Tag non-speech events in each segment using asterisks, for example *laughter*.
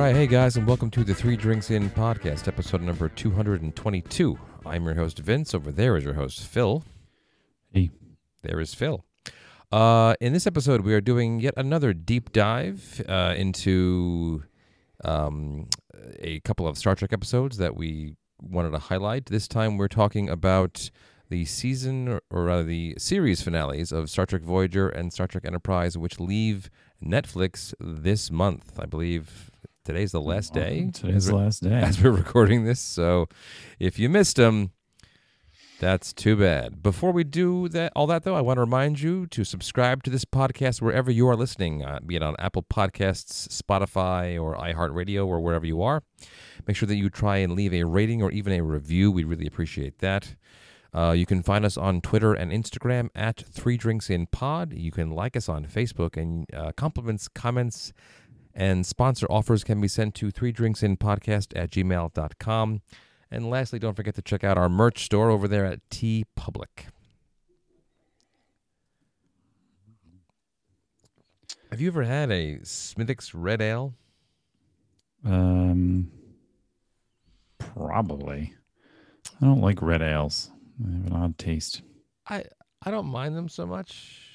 All right, hey guys, and welcome to the Three Drinks In podcast, episode number 222. I'm your host, Vince. Over there is your host, Phil. Hey. There is Phil. Uh, in this episode, we are doing yet another deep dive uh, into um, a couple of Star Trek episodes that we wanted to highlight. This time, we're talking about the season, or, or rather the series finales of Star Trek Voyager and Star Trek Enterprise, which leave Netflix this month. I believe today's the last day. Today's the last day. *laughs* as we're recording this. So if you missed them, that's too bad. Before we do that, all that though, I want to remind you to subscribe to this podcast wherever you are listening, uh, be it on Apple Podcasts, Spotify, or iHeartRadio, or wherever you are. Make sure that you try and leave a rating or even a review. We'd really appreciate that. Uh, you can find us on Twitter and Instagram at Three Drinks in Pod. You can like us on Facebook, and uh, compliments, comments, and sponsor offers can be sent to three drinks in podcast at gmail.com. And lastly, don't forget to check out our merch store over there at T Public. Have you ever had a Smithwick's Red Ale? Um, probably. I don't like red ales. They have an odd taste. I I don't mind them so much.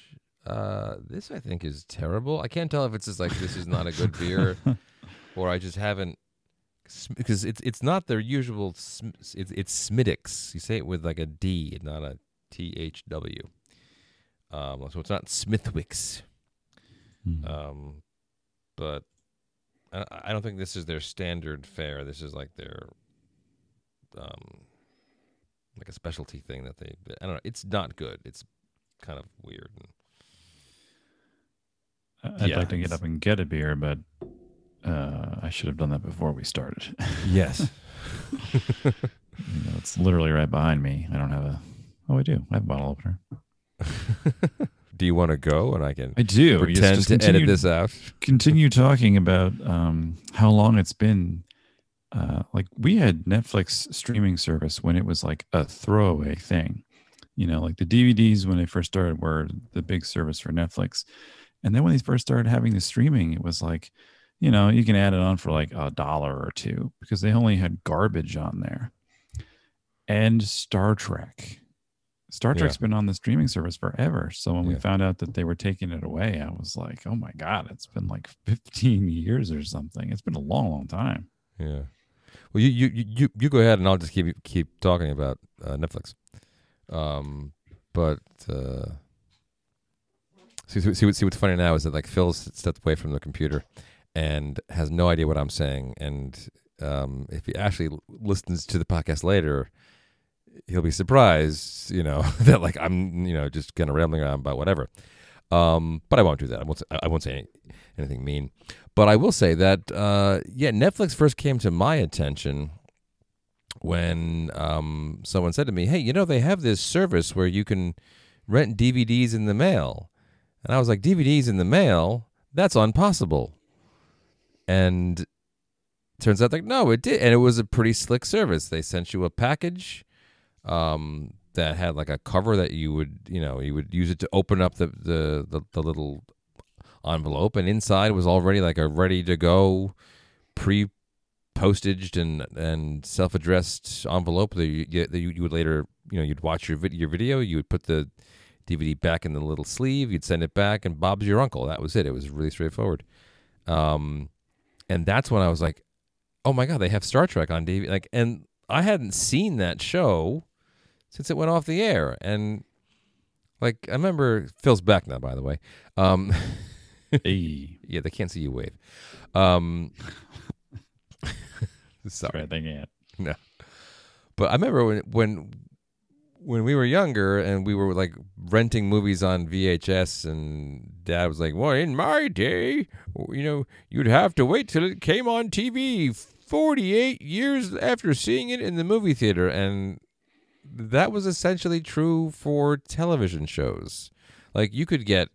Uh, this I think is terrible. I can't tell if it's just like this is not a good beer, *laughs* or I just haven't because it's it's not their usual. sm- It's it's Smithwick's. You say it with like a D, not a T H W. Um, so it's not Smithwick's. Hmm. Um, but I, I don't think this is their standard fare. This is like their um, like a specialty thing that they. I don't know. It's not good. It's kind of weird. And I'd yeah, like to get up and get a beer, but uh, I should have done that before we started. *laughs* yes. you know, it's literally right behind me. I don't have a. Oh, I do. I have a bottle opener. *laughs* Do you want to go and I can I do. Pretend to edit this out? continue talking about um, how long it's been. Uh, like we had Netflix streaming service when it was like a throwaway thing. You know, like the DVDs when they first started were the big service for Netflix. And then when they first started having the streaming, it was like, you know, you can add it on for like a dollar or two because they only had garbage on there. And Star Trek. Star Yeah. Trek's been on the streaming service forever. So when we found out that they were taking it away, I was like, oh my God, it's been like *laughs* 15 years or something. It's been a long, long time. Yeah. Well, you you you you- you go ahead and I'll just keep keep talking about uh, Netflix. Um, but uh, see see see, see what's funny now is that like Phil's stepped away from the computer and has no idea what I'm saying, and um, if he actually listens to the podcast later, he'll be surprised, you know, *laughs* that like I'm you know just kind of rambling on about whatever. Um, but I won't do that. I won't. Say, I won't say any, anything mean. But I will say that uh, yeah, Netflix first came to my attention when um, someone said to me, "Hey, you know they have this service where you can rent DVDs in the mail," and I was like, "DVDs in the mail? That's impossible." And turns out like no, it did, and it was a pretty slick service. They sent you a package. Um, that had like a cover that you would you know you would use it to open up the the the, the little envelope and inside was already like a ready to go pre postaged and and self addressed envelope that you, that you, you would later you know you'd watch your vid- your video you would put the DVD back in the little sleeve you'd send it back and Bob's your uncle. That was it. It was really straightforward. Um and that's when I was like oh my god they have Star Trek on DVD like and I hadn't seen that show since it went off the air. And like I remember Phil's back now by the way. Um *laughs* Hey, yeah, they can't see you wave. Um, *laughs* sorry, right, they can't. but I remember when when when we were younger and we were like renting movies on VHS, and Dad was like, "Well, in my day, you know, you'd have to wait till it came on TV." 48 years after seeing it in the movie theater and that was essentially true for television shows like you could get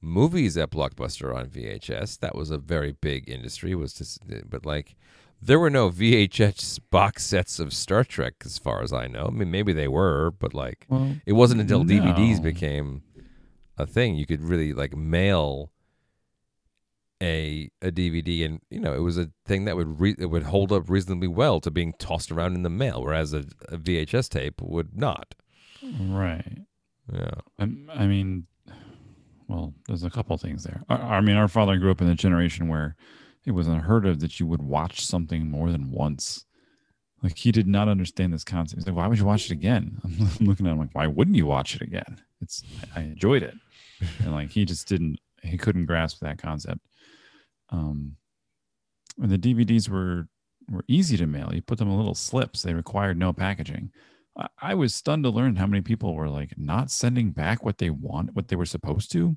movies at Blockbuster on VHS. That was a very big industry. Was just, but like, there were no VHS box sets of Star Trek, as far as I know. I mean, maybe they were, but like, Well, it wasn't until DVDs became a thing. You could really like mail a a DVD, and you know it was a thing that would re- it would hold up reasonably well to being tossed around in the mail, whereas a, a VHS tape would not. Right. Yeah. Um, I mean, well, there's a couple things there. I, I mean, our father grew up in a generation where it was unheard of that you would watch something more than once. Like he did not understand this concept. He's like, "Why would you watch it again?" *laughs* I'm looking at him like, "Why wouldn't you watch it again?" It's I enjoyed it, *laughs* and like he just didn't. He couldn't grasp that concept. Um, when the DVDs were were easy to mail, you put them in little slips. They required no packaging. I, I was stunned to learn how many people were like not sending back what they want, what they were supposed to,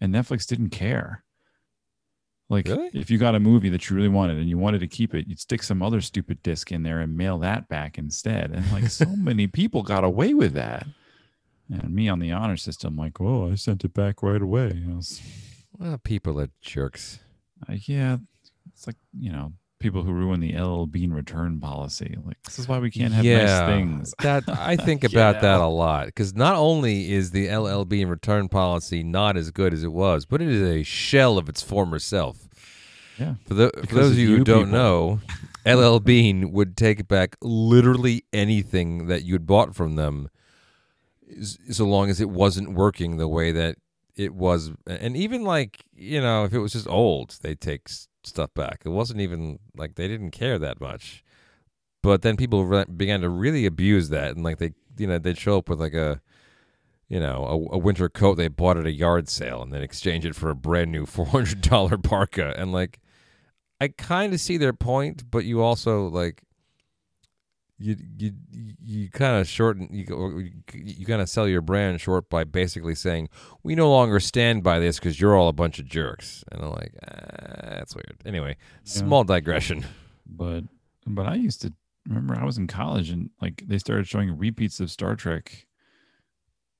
and Netflix didn't care. Like Really? if you got a movie that you really wanted and you wanted to keep it, you'd stick some other stupid disc in there and mail that back instead. And like so *laughs* many people got away with that. And me on the honor system, like, oh, I sent it back right away. Was Well, people are jerks. like, yeah, it's like you know people who ruin the LL Bean return policy. Like this is why we can't have nice things. *laughs* That I think You about that a lot because not only is the LL bean return policy not as good as it was, but it is a shell of its former self. Yeah. For, the, for those of you who you don't know, LL Bean would take back literally anything that you'd bought from them, so long as it wasn't working the way that it was. And even like you know, if it was just old, they'd take stuff back. It wasn't even like they didn't care that much. But then people re- began to really abuse that, and like they, you know, they'd show up with like a, you know, a, a winter coat they bought at a yard sale, and then exchange it for a brand new *laughs* four hundred dollar parka. And like, I kind of see their point, but you also like, you you you kind of shorten you you kind of sell your brand short by basically saying we no longer stand by this because you're all a bunch of jerks. And I'm like, ah, that's weird. Anyway, small digression. But but I used to remember I was in college and like they started showing repeats of Star Trek,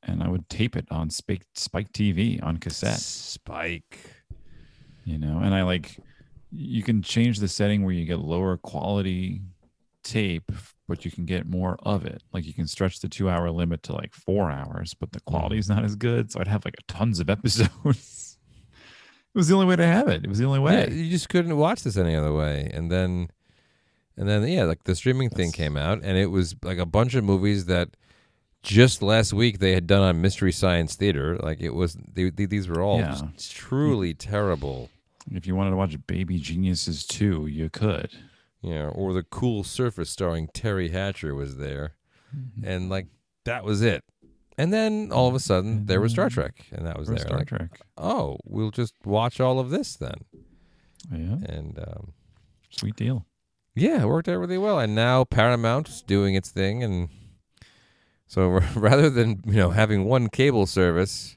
and I would tape it on Spike Spike TV on cassette. Spike. you know and i like you can change the setting where you get lower quality tape but you can get more of it like you can stretch the two hour limit to like four hours but the mm-hmm. quality is not as good so i'd have like tons of *laughs* episodes it was the only way to have it it was the only way Yeah, you just couldn't watch this any other way. And then, and then, yeah, like the streaming thing came out, and it was like a bunch of movies that just last week they had done on Mystery Science Theater. Like it was, they, they, these were all Yeah. truly terrible. if you wanted to watch baby geniuses too you could Know, or the Cool Surface starring Teri Hatcher was there, and like that was it. And then all of a sudden there was Star Trek, and that was there. star Like, trek? oh, we'll just watch all of this then. yeah. And um, sweet deal. Yeah, it worked out really well, and now Paramount's doing its thing, and so *laughs* rather than you know having one cable service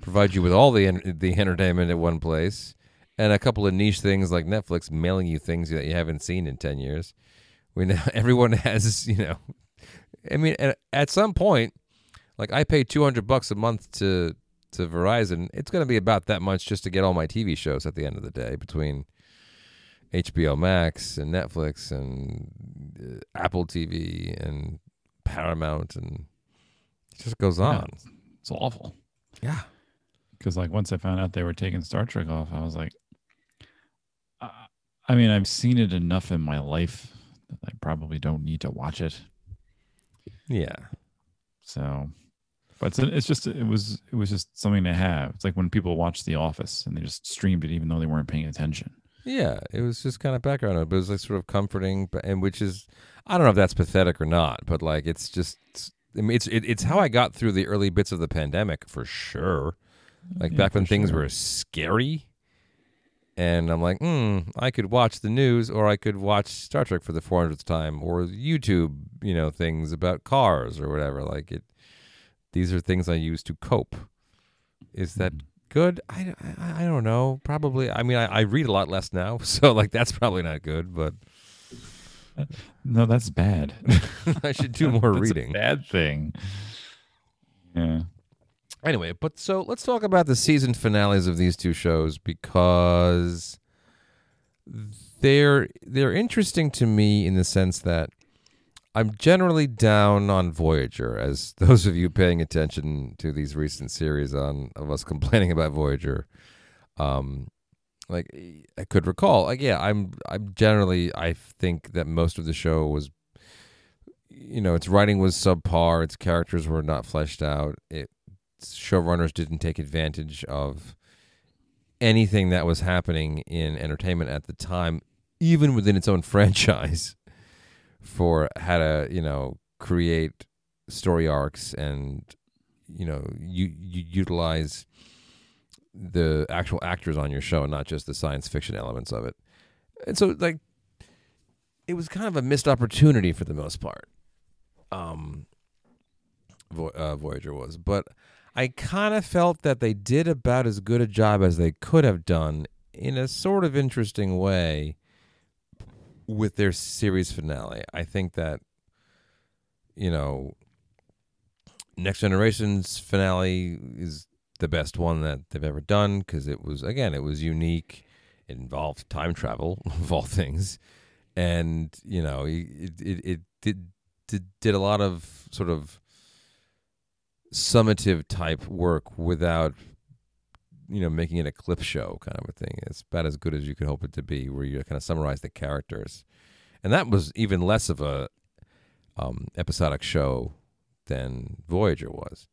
provide you with all the en- the entertainment at one place, and a couple of niche things like Netflix mailing you things that you haven't seen in ten years, we now *laughs* everyone has you know, I mean, at, at some point, like I pay two hundred bucks a month to to Verizon, it's going to be about that much just to get all my TV shows at the end of the day between HBO Max and Netflix and uh, Apple TV and Paramount and it just goes Yeah. on. it's awful Yeah. because like once I found out they were taking Star Trek off, I was like, I mean, I've seen it enough in my life that I probably don't need to watch it. Yeah. So, but it's, it's just it was it was just something to have. It's like when people watch The Office and they just streamed it even though they weren't paying attention. Yeah, it was just kind of background, but it was like sort of comforting, but- and which is, I don't know if that's pathetic or not, but like it's just, I mean, it's it, it's how I got through the early bits of the pandemic for sure. Like Yeah, back when for things sure. were scary, and I'm like, hmm, I could watch the news, or I could watch Star Trek for the 400th time, or YouTube, you know, things about cars or whatever. Like it, these are things I use to cope. Is that good? I, I, I don't know. Probably. I mean, I, I read a lot less now, *laughs* so like that's probably not good. But No, that's bad. *laughs* I should do *laughs* more That's a reading. bad thing. Yeah. Anyway, but so let's talk about the season finales of these two shows because they're they're interesting to me in the sense that I'm generally down on Voyager, as *laughs* those of you paying attention to these recent series on of us complaining about Voyager um, like I could recall. Like yeah, I'm I'm generally I think that most of the show was you know, its writing was subpar, its characters were not fleshed out. It showrunners didn't take advantage of anything that was happening in entertainment at the time, even within its own *laughs* franchise, for how to, you know, create story arcs and you know, you, you utilize the actual actors on your show, and not just the science fiction elements of it. And so, like, it was kind of a missed opportunity for the most part. Um, uh, Voyager was, but I kind of felt that they did about as good a job as they could have done in a sort of interesting way with their series finale. I think that, you know, Next Generation's finale is the best one that they've ever done because it was again it was unique. It involved time travel *laughs* of all things, and you know it it, it did, did did a lot of sort of summative type work without you know making it a clip show kind of a thing. It's about as good as you could hope it to be, where you kind of summarize the characters, and that was even less of a um, episodic show than Voyager was.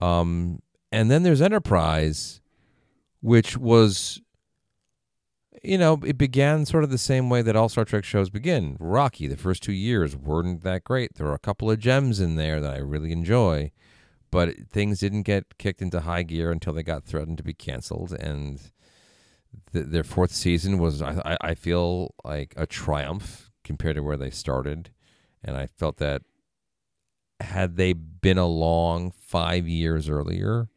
Um, and then there's Enterprise, which was, you know, it began sort of the same way that all Star Trek shows begin. Rocky, the first two years weren't that great. There were a couple of gems in there that I really enjoy, but things didn't get kicked into high gear until they got threatened to be canceled. And th- their fourth season was, I, I feel like, a triumph compared to where they started. And I felt that had they been along five years earlier,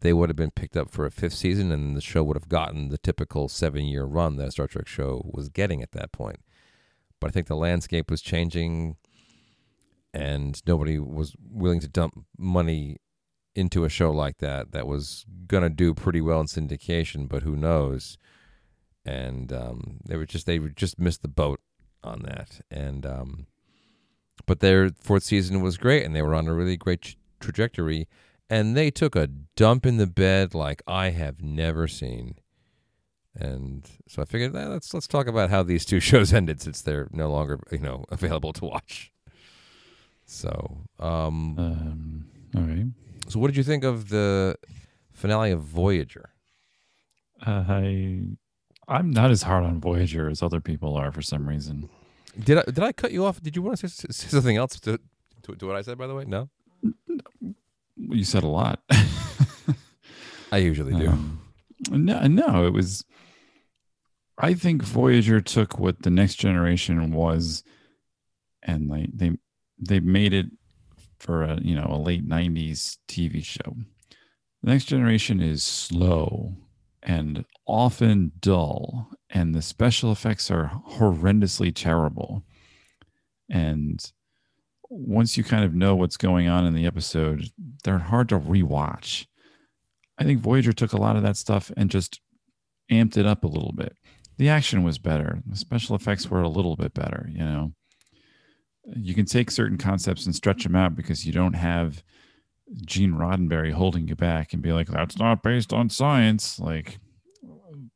they would have been picked up for a fifth season, and the show would have gotten the typical seven year run that a Star Trek show was getting at that point. But I think the landscape was changing, and nobody was willing to dump money into a show like that that was going to do pretty well in syndication, but who knows? And um, they were just they were just missed the boat on that, and um, but their fourth season was great, and they were on a really great tra- trajectory. And they took a dump in the bed like I have never seen. And so I figured eh, let's let's talk about how these two *laughs* shows ended since they're no longer you know available to watch. So, um, Um, all right. so what did you think of the finale of Voyager? Uh, I I'm not as hard on Voyager as other people are for some reason. Did I did I cut you off? Did you want to say, say something else to, to to what I said? By the way, no. You said a lot. *laughs* I usually do. Um, no, no, it was. I think Voyager took what the next generation was, and they they they made it for a you know a late '90s TV show. The next generation is slow and often dull, and the special effects are horrendously terrible. And once you kind of know what's going on in the episode, they're hard to rewatch. I think Voyager took a lot of that stuff and just amped it up a little bit. The action was better. The special effects were a little bit better, you know. You can take certain concepts and stretch them out because you don't have Gene Roddenberry holding you back and be like, that's not based on science. Like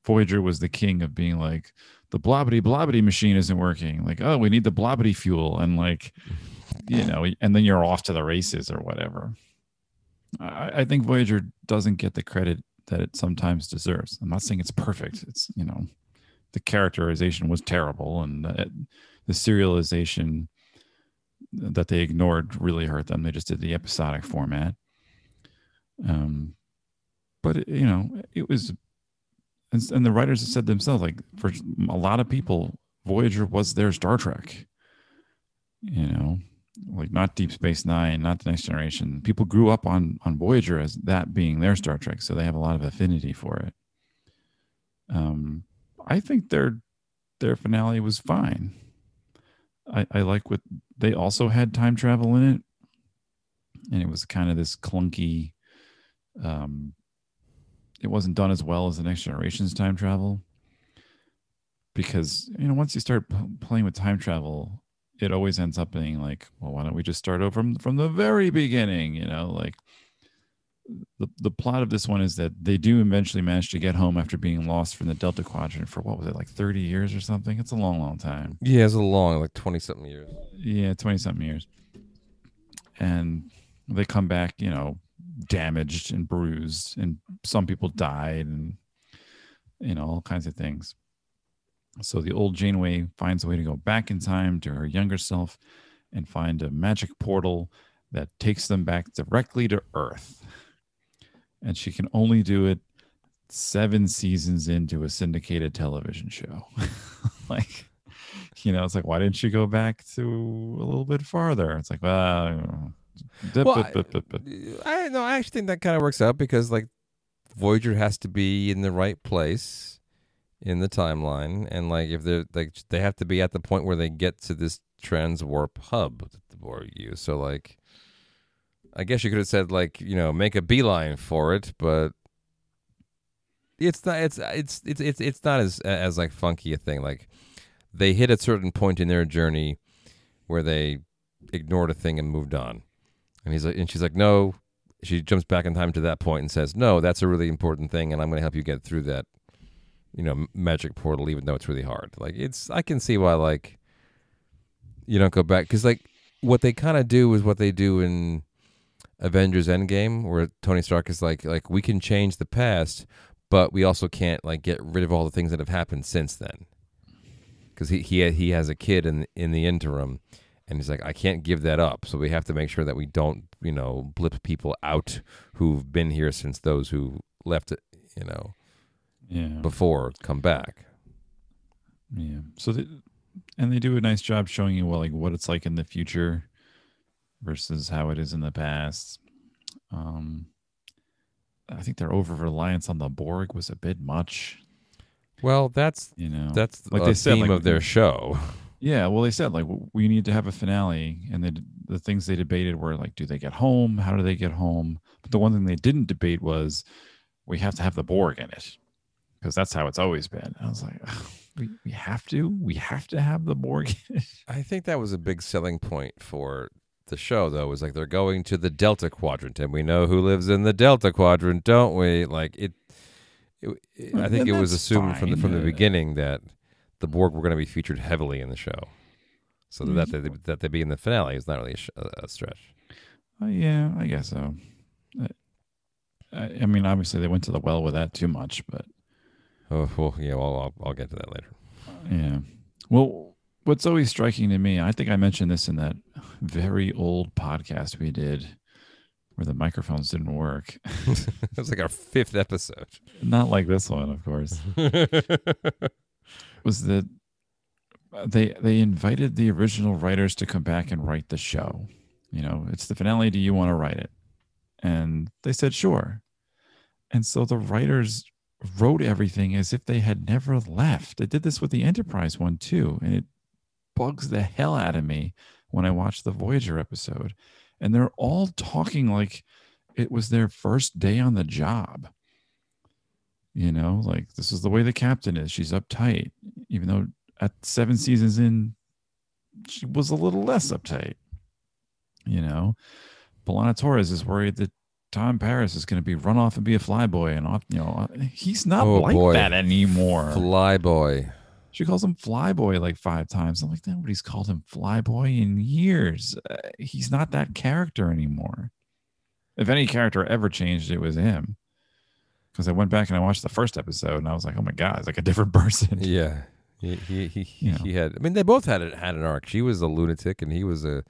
Voyager was the king of being like, the blobbity blobbity machine isn't working. Like, oh, we need the blobbity fuel. And like, you know, and then you're off to the races or whatever. I, I think Voyager doesn't get the credit that it sometimes deserves. I'm not saying it's perfect. It's you know, the characterization was terrible, and the, the serialization that they ignored really hurt them. They just did the episodic format. Um, but it, you know, it was, and, and the writers have said themselves, like for a lot of people, Voyager was their Star Trek. You know, like not Deep Space Nine, not the Next Generation. People grew up on on Voyager as that being their Star Trek, so they have a lot of affinity for it. Um, I think their their finale was fine. I, I like what they also had time travel in it, and it was kind of this clunky. Um, it wasn't done as well as the Next Generation's time travel because you know once you start p- playing with time travel it always ends up being like, well, why don't we just start over from, from the very beginning? You know, like the the plot of this one is that they do eventually manage to get home after being lost from the Delta Quadrant for what was it like thirty years or something? It's a long, long time. Yeah, it's a long, like twenty something years. Yeah, twenty something years, and they come back, you know, damaged and bruised, and some people died, and you know all kinds of things. So the old Janeway finds a way to go back in time to her younger self and find a magic portal that takes them back directly to Earth. And she can only do it seven seasons into a syndicated television show. *laughs* like, you know, it's like, why didn't she go back to a little bit farther? It's like, well, dip, Well, dip, dip, dip. I no, I actually think that kind of works out because like Voyager has to be in the right place in the timeline, and like if they're like they have to be at the point where they get to this trans warp hub that the Borg use. So like, I guess you could have said like you know make a beeline for it, but it's not. It's it's it's it's it's not as as like funky a thing. Like they hit a certain point in their journey where they ignored a thing and moved on. And he's like, and she's like, no. She jumps back in time to that point and says, no, that's a really important thing, and I'm going to help you get through that, you know, magic portal, even though it's really hard. Like it's, I can see why like you don't go back because like what they kind of do is what they do in Avengers Endgame, where Tony Stark is like, like we can change the past, but we also can't like get rid of all the things that have happened since then. Because he he he has a kid in in the interim, and he's like, I can't give that up. So we have to make sure that we don't, you know, blip people out who've been here since those who left you know, Yeah. before come back. Yeah. So they, and they do a nice job showing you well like what it's like in the future versus how it is in the past. Um I think their over reliance on the Borg was a bit much, Well, that's you know. that's Like a they said, theme like- of their show. *laughs* yeah, well they said like we need to have a finale and they, the things they debated were like do they get home? How do they get home? But the one thing they didn't debate was we have to have the Borg in it. Because that's how it's always been. I was like, we, we have to? We have to have the Borg in it? I think that was a big selling point for the show, though. Was like they're going to the Delta Quadrant, and we know who lives in the Delta Quadrant, don't we? Like it. it, it- I think it was assumed from the from the beginning that the Borg were going to be featured heavily in the show, so that they, that they be in the finale is not really a, sh- a stretch. Uh, yeah, I guess so. I, I mean, obviously they went to the well with that too much, but Oh, well, yeah, well, I'll, I'll get to that later. yeah. Well, what's always striking to me, I think I mentioned this in that very old podcast we did where the microphones didn't work. *laughs* it was like our fifth episode. Not like this one, of course. *laughs* Was that they they invited the original writers to come back and write the show. You know, it's the finale. Do you want to write it? And they said sure. And so the writers wrote everything as if they had never left. They did this with the Enterprise one too, and it bugs the hell out of me when I watch the Voyager episode. And they're all talking like it was their first day on the job. You know, like this is the way the captain is. She's uptight, even though at seven seasons in, she was a little less uptight. You know, B'Elanna Torres is worried that Tom Paris is going to be run off and be a flyboy, and off. You know, he's not Oh, like boy. that anymore. Flyboy. She calls him Flyboy like five times. I'm like, nobody's called him Flyboy in years. Uh, he's not that character anymore. If any character ever changed, it was him. Because I went back and I watched the first episode, and I was like, oh my god, it's like a different *laughs* person. Yeah. He he he, he, Yeah. he had I mean they both had it had an arc. She was a lunatic and he was a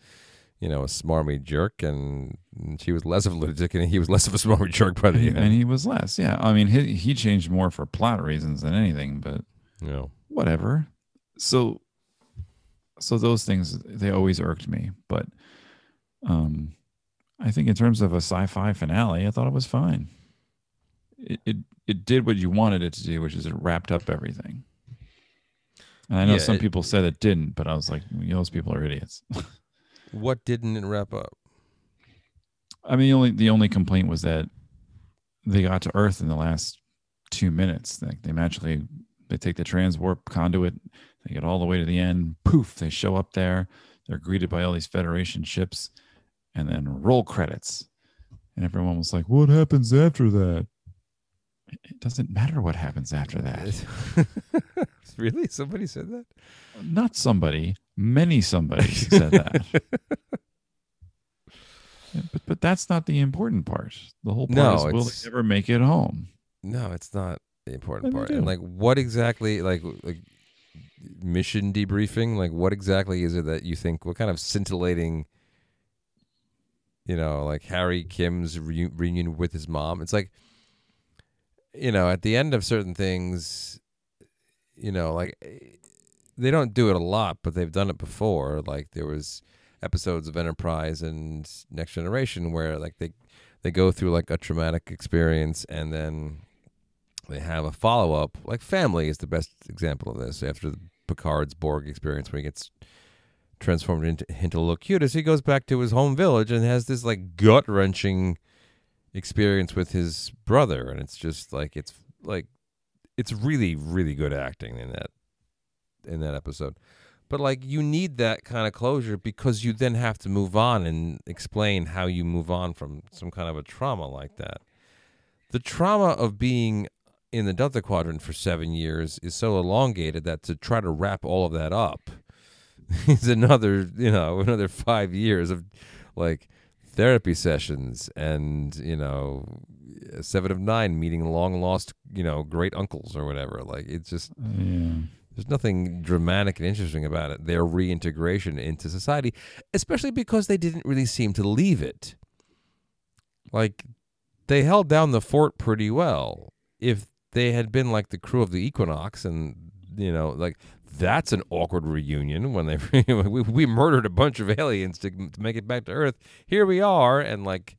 you know, a smarmy jerk and she was less of a lunatic and he was less of a *laughs* smarmy jerk by the And, end. and he was less. Yeah, I mean, he he changed more for plot reasons than anything, but know. Whatever. So, so those things they always irked me, but um, I think in terms of a sci-fi finale, I thought it was fine. It it, it did what you wanted it to do, which is it wrapped up everything. And I know Yeah, some it- people said it didn't, but I was like, those people are idiots. *laughs* What didn't it wrap up? I mean, the only the only complaint was that they got to Earth in the last two minutes. Like they magically they take the transwarp conduit, they get all the way to the end. Poof! They show up there. They're greeted by all these Federation ships, and then roll credits. and everyone was like, "What happens after that?" It- doesn't matter what happens after that. *laughs* really? Somebody said that? Not somebody, many somebody said that. *laughs* Yeah, But but that's not the important part. The whole part No, is will they ever make it home? No, it's not the important part. And like, what exactly, like, like mission debriefing? Like, what exactly is it that you think? What kind of scintillating, you know, like Harry Kim's reu- reunion with his mom? It's like, you know, at the end of certain things, you know, like eh, they don't do it a lot, but they've done it before. Like there was episodes of Enterprise and Next Generation where like they they go through like a traumatic experience and then they have a follow up. Like Family is the best example of this. After Picard's Borg experience, where he gets transformed into, into Locutus, he goes back to his home village and has this like gut wrenching experience with his brother, and it's just like it's like it's really really good acting in that in that episode. But like you need that kind of closure because you then have to move on and explain how you move on from some kind of a trauma like that. The trauma of being in the Delta Quadrant for seven years is so elongated that to try to wrap all of that up *laughs* is another, you know, *laughs* another five years of like therapy sessions and, you know, seven of nine meeting long lost, you know, great uncles or whatever. Like it's just Yeah. there's nothing dramatic and interesting about it. Their reintegration into society, especially because they didn't really seem to leave it. Like they held down the fort pretty well. If they had been like the crew of the Equinox, and you know, like that's an awkward reunion when they *laughs* we, we murdered a bunch of aliens to, to make it back to Earth. Here we are, and like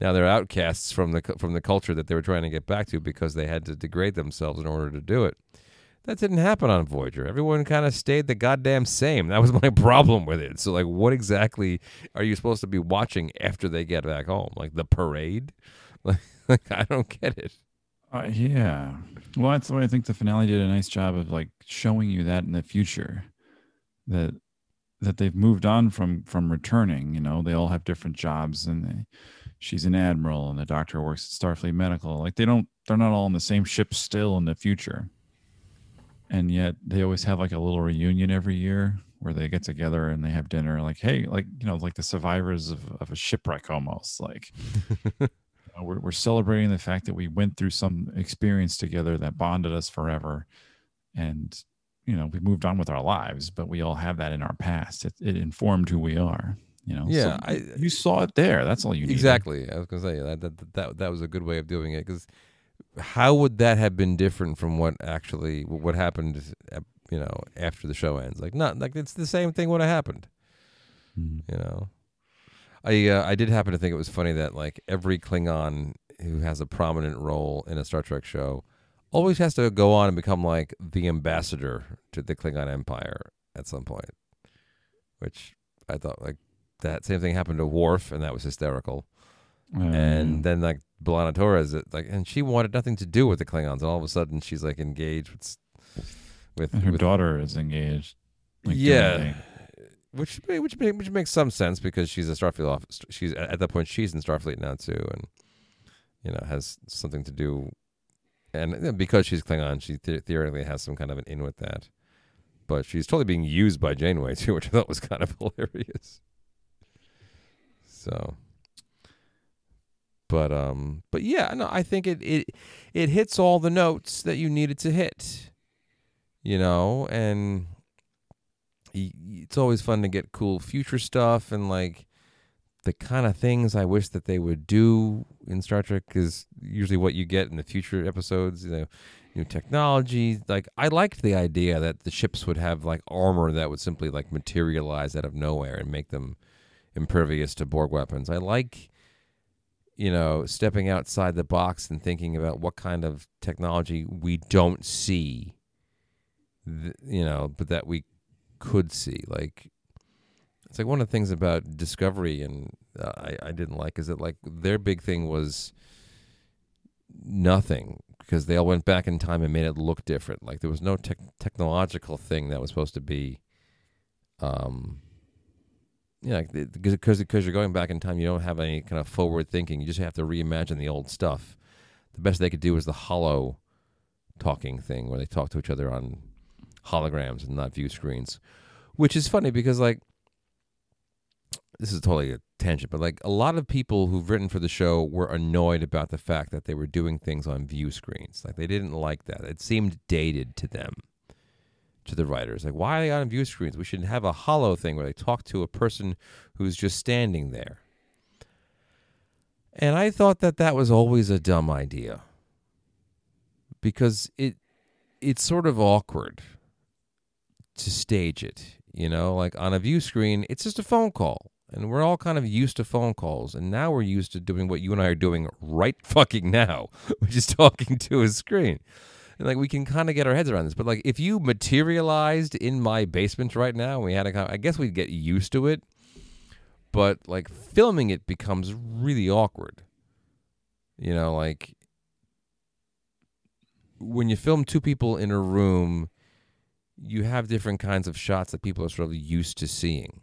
now they're outcasts from the from the culture that they were trying to get back to because they had to degrade themselves in order to do it. That didn't happen on Voyager. Everyone kind of stayed the goddamn same. That was my *laughs* problem with it. So, like, what exactly are you supposed to be watching after they get back home? Like the parade? Like, *laughs* like I don't get it. Uh, yeah. Well, that's why I think the finale did a nice job of like showing you that in the future, that that they've moved on from from returning. You know, they all have different jobs, and they, she's an admiral, and the doctor works at Starfleet Medical. Like they don't, they're not all on the same ship still in the future, and yet they always have like a little reunion every year where they get together and they have dinner. Like, hey, like you know, like the survivors of of a shipwreck almost. Like *laughs* uh, we're, we're celebrating the fact that we went through some experience together that bonded us forever and you know we moved on with our lives but we all have that in our past it, it informed who we are you know So Yeah, I- you saw it there that's all you need Exactly. I was gonna say that that that, that was a good way of doing it because how would that have been different from what actually what happened? You know, after the show ends, like not like it's the same thing would have happened. Mhm. You know, I uh, I did happen to think it was funny that like every Klingon who has a prominent role in a Star Trek show always has to go on and become like the ambassador to the Klingon Empire at some point, which I thought like that same thing happened to Worf and that was hysterical. And then like B'Elanna Torres, like, and she wanted nothing to do with the Klingons, and all of a sudden she's like engaged with with, her with daughter is engaged like, yeah, which which which makes some sense because she's a Starfleet officer. She's at at that point she's in Starfleet now too, and you know has something to do, and because she's Klingon, she the- theoretically has some kind of an in with that. But she's totally being used by Janeway too, *laughs* which I thought was kind of *laughs* hilarious. So, but um, but yeah, no, I think it it it hits all the notes that you needed to hit, you know, and it's always fun to get cool future stuff and like the kind of things I wish that they would do in Star Trek is usually what you get in the future episodes. You know, new technology. Like I liked the idea that the ships would have like armor that would simply like materialize out of nowhere and make them impervious to Borg weapons. I like you know stepping outside the box and thinking about what kind of technology we don't see. You know, but that we could see like it's like one of the things about discovery and uh, I, I didn't like is that like their big thing was nothing because they all went back in time and made it look different like there was no tech technological thing that was supposed to be um yeah, because because you're going back in time, you don't have any kind of forward thinking. You just have to reimagine the old stuff. The best they could do was the holo talking thing, where they talk to each other on holograms and not view screens, which is funny because like this is totally a tangent, but like a lot of people who've written for the show were annoyed about the fact that they were doing things on view screens. Like they didn't like that. It seemed dated to them, to the writers. Like, why are they on view screens? We should have a holo thing where they talk to a person who's just standing there. And I thought that that was always a dumb idea because it it's sort of awkward to stage it, you know, like on a view screen, it's just a phone call and we're all kind of used to phone calls and now we're used to doing what you and I are doing right *laughs* fucking now which is talking to a screen. And like we can kind of get our heads around this but like if you materialized in my basement right now we had a I guess we'd get used to it but like filming it becomes really awkward. You know like when you film two people in a room you have different kinds of shots that people are sort of used to seeing.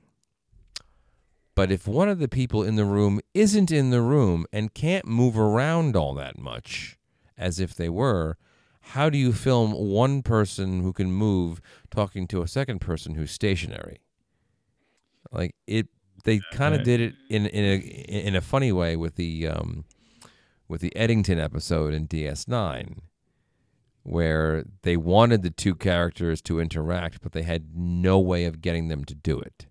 But if one of the people in the room isn't in the room and can't move around all that much as if they were, how do you film one person who can move talking to a second person who's stationary? Like it they kind of did it in in a in a funny way with the um with the Eddington episode in DS9 where they wanted the two characters to interact but they had no way of getting them to do it.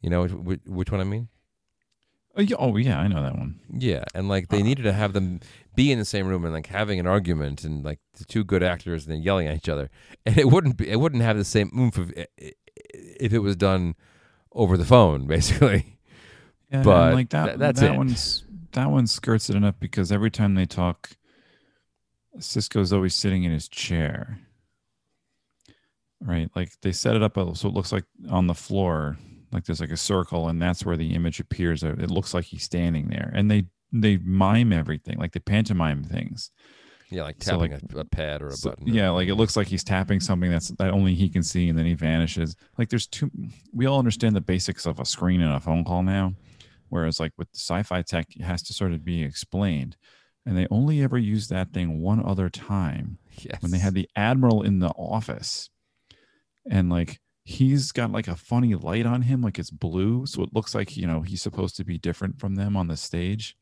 You know which, which one I mean? Oh yeah, oh yeah, I know that one. Yeah, and like they uh, needed to have them be in the same room and like having an argument and like the two good actors and then yelling at each other, and it wouldn't be it wouldn't have the same oomph if if it was done over the phone, *laughs* basically. Yeah, but like that, th- that's that it. one's that one skirts it enough because every time they talk, Sisko's always sitting in his chair. Right, like they set it up so it looks like on the floor like there's like a circle and that's where the image appears. It looks like he's standing there. And they they mime everything like they pantomime things. Yeah like tapping so like, a, a, pad or a so, button yeah like it looks like he's tapping something that's that only he can see and then he vanishes. Like there's two we all understand the basics of a screen and a phone call now whereas like with sci-fi tech it has to sort of be explained and they only ever used that thing one other time yes. when they had the admiral in the office. And like he's got like a funny light on him like it's blue so it looks like you know he's supposed to be different from them on the stage.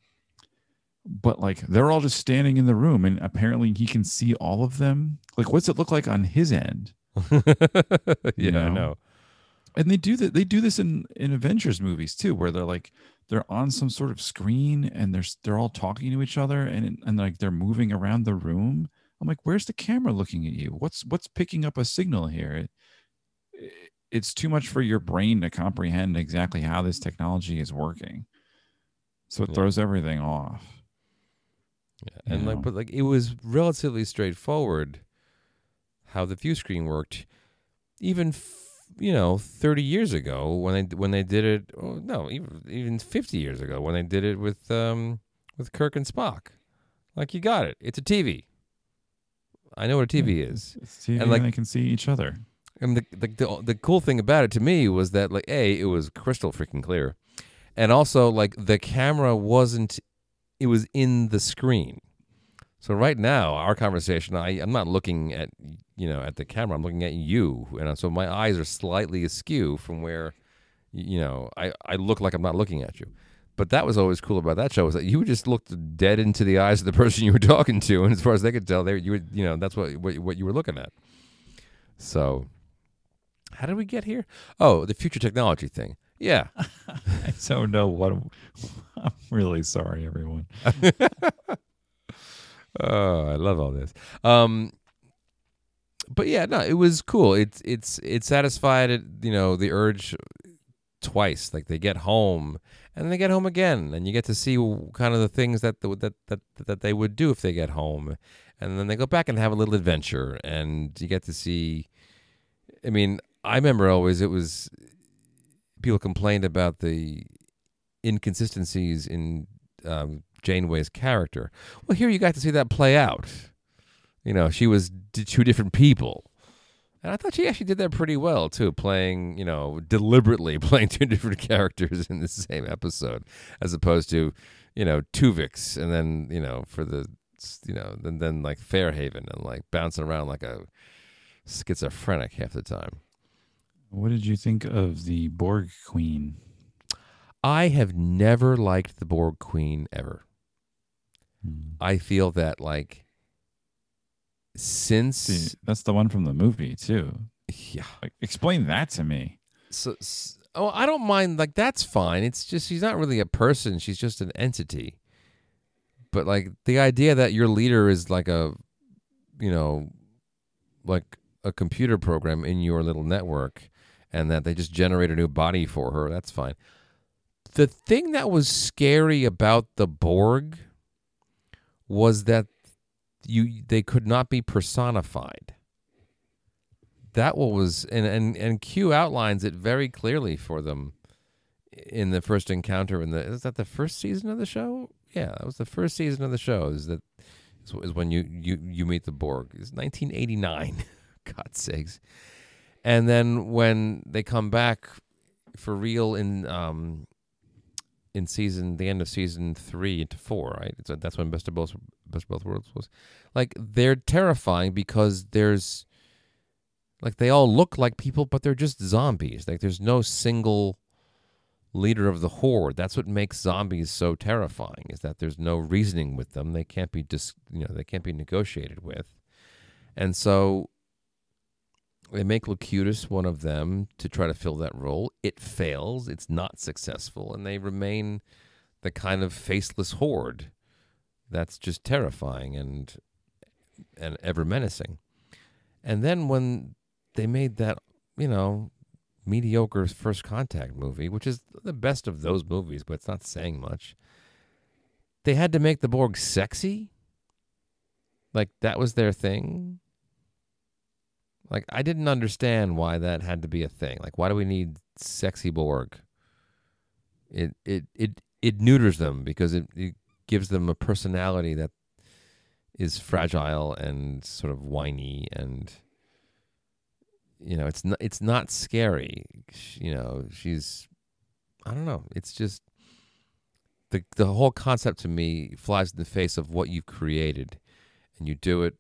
But like they're all just standing in the room and apparently he can see all of them. Like what's it look like on his end? *laughs* Yeah know? i know? and they do that they do this in in avengers movies too where they're like they're on some sort of screen and they're they're all talking to each other and and like they're moving around the room i'm like where's the camera looking at you what's what's picking up a signal here it, it's too much for your brain to comprehend exactly how this technology is working. So it yeah. throws everything off. Yeah. And like but like it was relatively straightforward how the view screen worked even f- you know 30 years ago when they when they did it oh, no even even 50 years ago when they did it with um with Kirk and Spock. Like you got it. It's a TV. I know what a TV yeah, is. It's TV and like they can see each other. And the, the, the the cool thing about it to me was that like a it was crystal freaking clear, and also like the camera wasn't, it was in the screen. So right now, our conversation, I I'm not looking at you know at the camera. I'm looking at you, and so my eyes are slightly askew from where, you know, I I look like I'm not looking at you. But that was always cool about that show was that you just looked dead into the eyes of the *laughs* person you were talking to, and as far as they could tell, they you were, you know that's what what, what you were looking at. So how did we get here? Oh, the future technology thing. Yeah. *laughs* I don't know what. I'm *laughs* really sorry, everyone. Oh, I love all this. Um, but yeah, no, it was cool. It's it's it satisfied you know the urge twice. Like they get home and then they get home again, and you get to see kind of the things that the, that that that they would do if they get home, and then they go back and have a little adventure, and you get to see. I mean, I remember always it was people complained about the inconsistencies in um, Janeway's character. Well, here you got to see that play out. You know, she was two different people, And I thought she actually did that pretty well too, playing, you know, deliberately *laughs* playing two different characters in the same episode, as opposed to, you know, Tuvix and then, you know, for the, you know, then then like Fairhaven and like bouncing around like a schizophrenic half the time. What did you think of the Borg Queen? I have never liked the Borg Queen ever. Hmm. I feel that like since that's the one from the movie too. yeah, Like, explain that to me. so, s oh, I don't mind. Like that's fine. It's just she's not really a person. She's just an entity. But like the idea that your leader is like a, you know, like a computer program in your little network, and that they just generate a new body for her. That's fine. The thing that was scary about the Borg was that you they could not be personified that what was and and and Q outlines it very clearly for them in the first encounter in the is that the first season of the show? Yeah, that was the first season of the show. Is that is, when you you you meet the Borg? It's 1989. *laughs* God's sakes. And then when they come back for real in um in season the end of season three into four, right? So that's when Best of Both Best of Both Worlds was. Like they're terrifying because there's like they all look like people, but they're just zombies. Like there's no single leader of the horde. That's what makes zombies so terrifying. Is that there's no reasoning with them. They can't be dis, you know, they can't be negotiated with. And so they make Locutus one of them to try to fill that role. It fails. It's not successful, and they remain the kind of faceless horde that's just terrifying and and ever menacing. And then when they made that, you know, mediocre first contact movie, which is the best of those movies, but it's not saying much. They had to make the Borg sexy. Like that was their thing. Like I didn't understand why that had to be a thing. Like why do we need sexy Borg? It it it it neuters them because it, it gives them a personality that is fragile and sort of whiny and you know it's not it's not scary you know she's i don't know it's just the the whole concept to me flies in the face of what you've created and you do it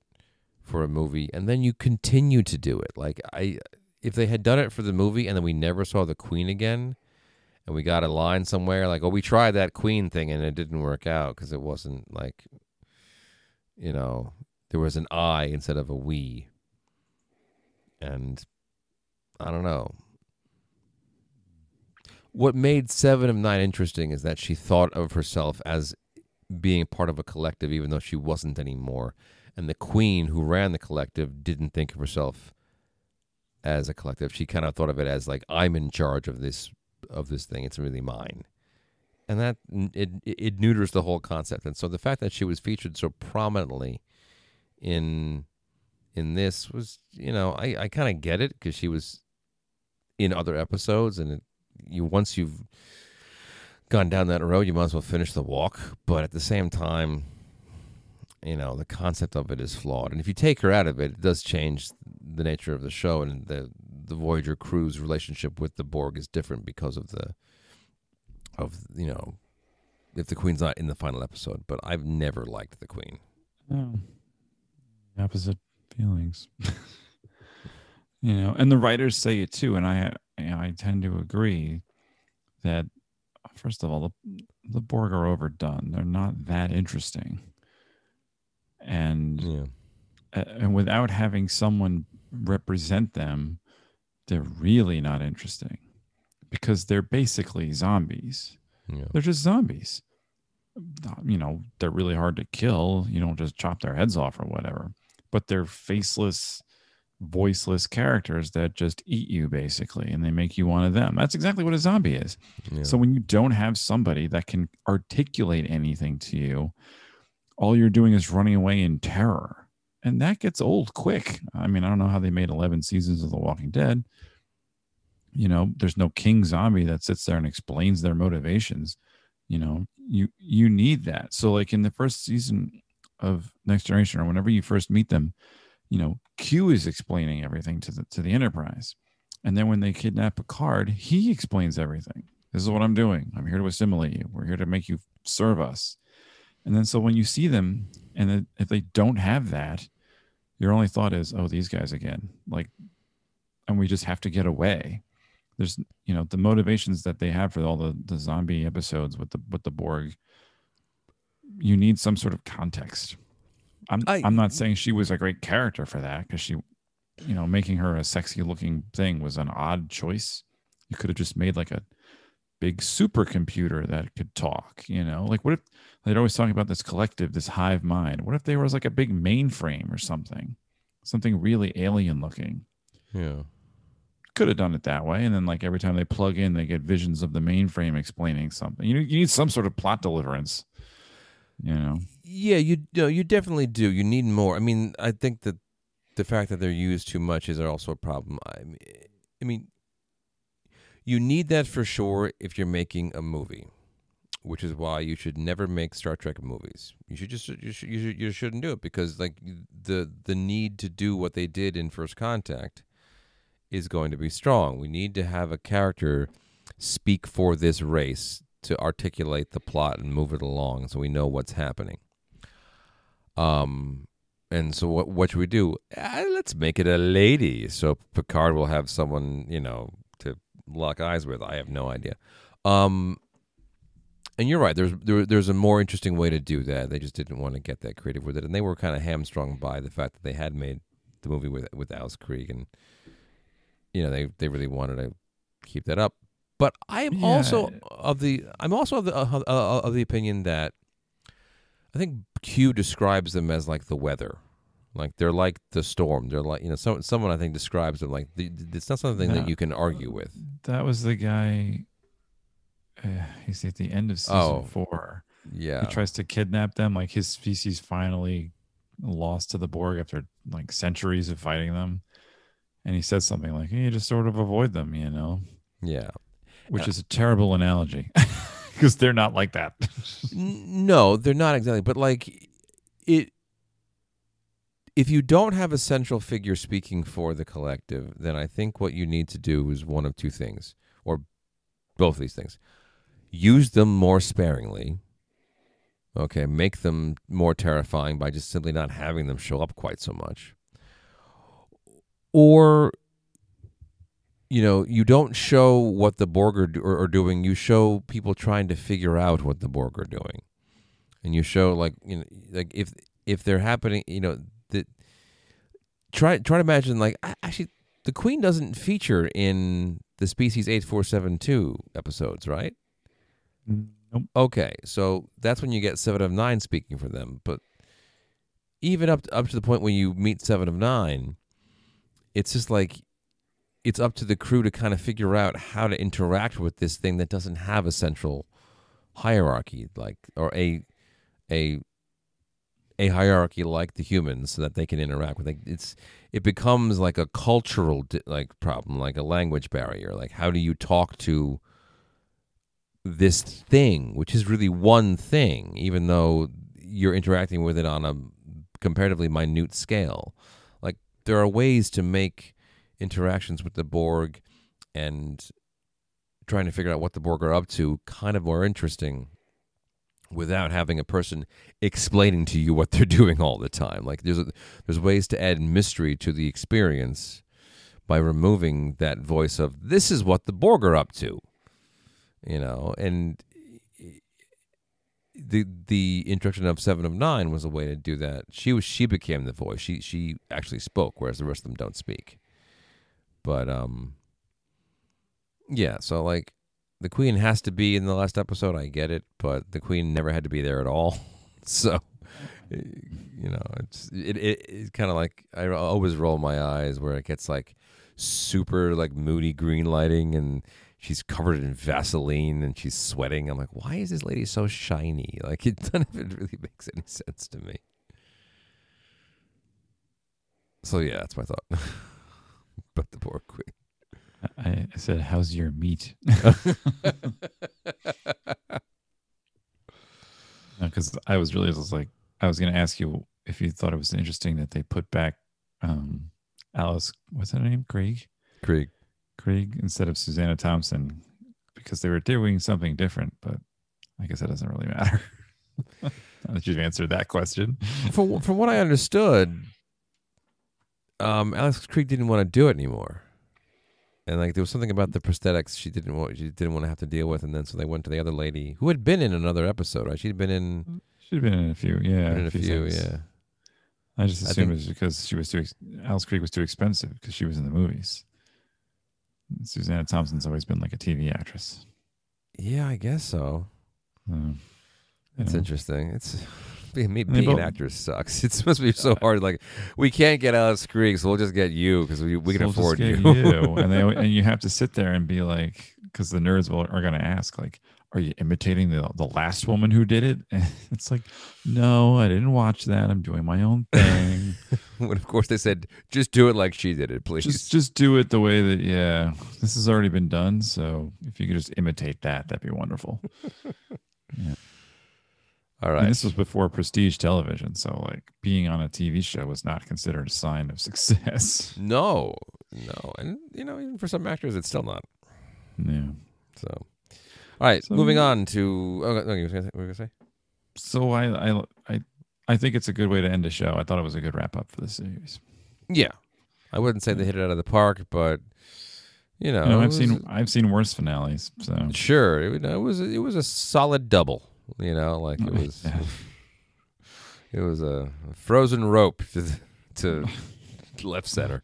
for a movie and then you continue to do it like i if they had done it for the movie and then we never saw the queen again and we got a line somewhere like oh we tried that queen thing and it didn't work out because it wasn't like you know there was an i instead of a we and I don't know. What made Seven of Nine interesting is that she thought of herself as being part of a collective, even though she wasn't anymore. And the queen who ran the collective didn't think of herself as a collective. She kind of thought of it as like I'm in charge of this of this thing. It's really mine, and that it it neuters the whole concept. And so the fact that she was featured so prominently in in this was you know I, I kind of get it because she was in other episodes and it, you once you've gone down that road you might as well finish the walk but at the same time you know the concept of it is flawed. And if you take her out of it it does change the nature of the show and the the Voyager crew's relationship with the Borg is different because of the of you know if the queen's not in the final episode. But I've never liked the queen. Opposite feelings. *laughs* you know, and the writers say it too, and I you know, I tend to agree that first of all, the the Borg are overdone. They're not that interesting, and yeah uh, and without having someone represent them, they're really not interesting because they're basically zombies. yeah They're just zombies. You know, they're really hard to kill. You don't just chop their heads off or whatever, but they're faceless, voiceless characters that just eat you basically and they make you one of them. That's exactly what a zombie is. yeah So when you don't have somebody that can articulate anything to you, all you're doing is running away in terror. And that gets old quick. I mean, I don't know how they made 11 seasons of The Walking Dead. You know, there's no king zombie that sits there and explains their motivations. You know, you you need that. So like in the first season of Next Generation or whenever you first meet them, you know, Q is explaining everything to the to the Enterprise, and then when they kidnap Picard, he explains everything. This is what I'm doing. I'm here to assimilate you. We're here to make you serve us. And then so when you see them, and if they don't have that, your only thought is, oh, these guys again. Like, and we just have to get away. There's, you know, the motivations that they have for all the, the zombie episodes with the with the Borg. You need some sort of context. I'm I- I'm not saying she was a great character for that because she, you know, making her a sexy looking thing was an odd choice. You could have just made like a big supercomputer that could talk. You know, like what if they're always talking about this collective, this hive mind? What if there was like a big mainframe or something, something really alien looking? Yeah. Could have done it that way, and then like every time they plug in, they get visions of the mainframe explaining something. You know you need some sort of plot deliverance. You know, Yeah, you no, you definitely do. You need more. I mean, I think that the fact that they're used too much is also a problem. I mean, I mean, you need that for sure if you're making a movie, which is why you should never make Star Trek movies. You should just you should you, should, you shouldn't do it because like the the need to do what they did in First Contact is going to be strong. We need to have a character speak for this race to articulate the plot and move it along so we know what's happening. Um and so what what should we do? Ah, let's make it a lady. So Picard will have someone, you know, lock eyes with. I have no idea. Um and you're right. There's there, there's a more interesting way to do that. They just didn't want to get that creative with it, and they were kind of hamstrung by the fact that they had made the movie with with Alice Krige, and you know they they really wanted to keep that up. But I am Yeah. also of the I'm also of the uh, uh, of the opinion that I think Q describes them as like the weather, like they're like the storm. They're like you know some, someone I think describes them like the, it's not something No. that you can argue with. that was the guy. Uh, he's at the end of season Oh. four. Yeah, He tries to kidnap them. Like his species finally lost to the Borg after like centuries of fighting them. And he says something like, "You just sort of avoid them," you know, yeah. which is a terrible analogy *laughs* because they're not like that. *laughs* No, they're not exactly. But like it, if you don't have a central figure speaking for the collective, then I think what you need to do is one of two things, or both of these things: use them more sparingly. Okay, make them more terrifying by just simply not having them show up quite so much. Or you know, you don't show what the Borg are, are, doing. You show people trying to figure out what the Borg are doing, and you show like you know, like if if they're happening, you know, try try to imagine like actually the Queen doesn't feature in the Species eight four seven two episodes, right? nope. Okay, so that's when you get Seven of Nine speaking for them. But even up to, up to the point when you meet Seven of Nine, it's just like it's up to the crew to kind of figure out how to interact with this thing that doesn't have a central hierarchy, like or a a a hierarchy like the humans, so that they can interact with. it. it's it becomes like a cultural di- like problem, like a language barrier. Like how do you talk to this thing, which is really one thing, even though you're interacting with it on a comparatively minute scale. Like there are ways to make interactions with the Borg and trying to figure out what the Borg are up to kind of more interesting without having a person explaining to you what *laughs* they're doing all the time. Like there's a, there's ways to add mystery to the experience by removing that voice of this is what the Borg are up to you know? And the the introduction of seven of nine was a way to do that. She was she became the voice. She she actually spoke whereas the rest of them don't speak. But um yeah so like the queen has to be in the last episode i get it but the queen never had to be there at all *laughs* so you know it's it, it it's kind of like i always roll my eyes where it gets like super like moody green lighting and she's covered in Vaseline and she's sweating. I'm like, why is this lady so shiny? *laughs* Like, it of it really makes any sense to me. So yeah, that's my thought. *laughs* but the poor queen. I, I said, "How's your meat?" *laughs* Because I was really just like, I was going to ask you if you thought it was interesting that they put back um, Alice, what's her name? Craig. Krige. Craig instead of Susanna Thompson because they were doing something different, but I guess it doesn't really matter. *laughs* now that you've answered that question. From from what I understood, um, Alex Krige didn't want to do it anymore, and like there was something about the prosthetics she didn't want she didn't want to have to deal with, and then so they went to the other lady who had been in another episode, right? She'd been in, have been in a few, yeah. in a few, things. yeah. I just I assumed think- it was because she was too. ex- Alice Krige was too expensive because she was in the movies. Susanna Thompson's always been like a TV actress. Yeah, I guess so. Uh, That's Yeah. interesting. It's being, me, being an actor sucks. *laughs* It's supposed to be so hard. Like we can't get Alex Krige, so we'll just get you because we we so can we'll afford get you. *laughs* and they and you have to sit there and be like, because the nerds will, are going to ask, like, are you imitating the the last woman who did it? *laughs* And it's like, no, I didn't watch that. I'm doing my own thing. when of course they said just do it like she did it, please. just just do it the way that yeah, this has already been done. So if you could just imitate that, that'd be wonderful. All And this was before prestige television, so like being on a TV show was not considered a sign of *laughs* success. No, no, and you know, even for some actors, it's still not. Yeah. So, all right, So- moving on to. Oh, no, you were gonna say, what were you gonna say? So I I I I think it's a good way to end a show. I thought it was a good wrap up for the series. Yeah, I wouldn't say they hit it out of the park, but you know, You know, I've seen I've seen worse finales. So Sure, it, it was it was a solid double. You know, like it was Yeah. *laughs* it was a frozen rope to to *laughs* left center.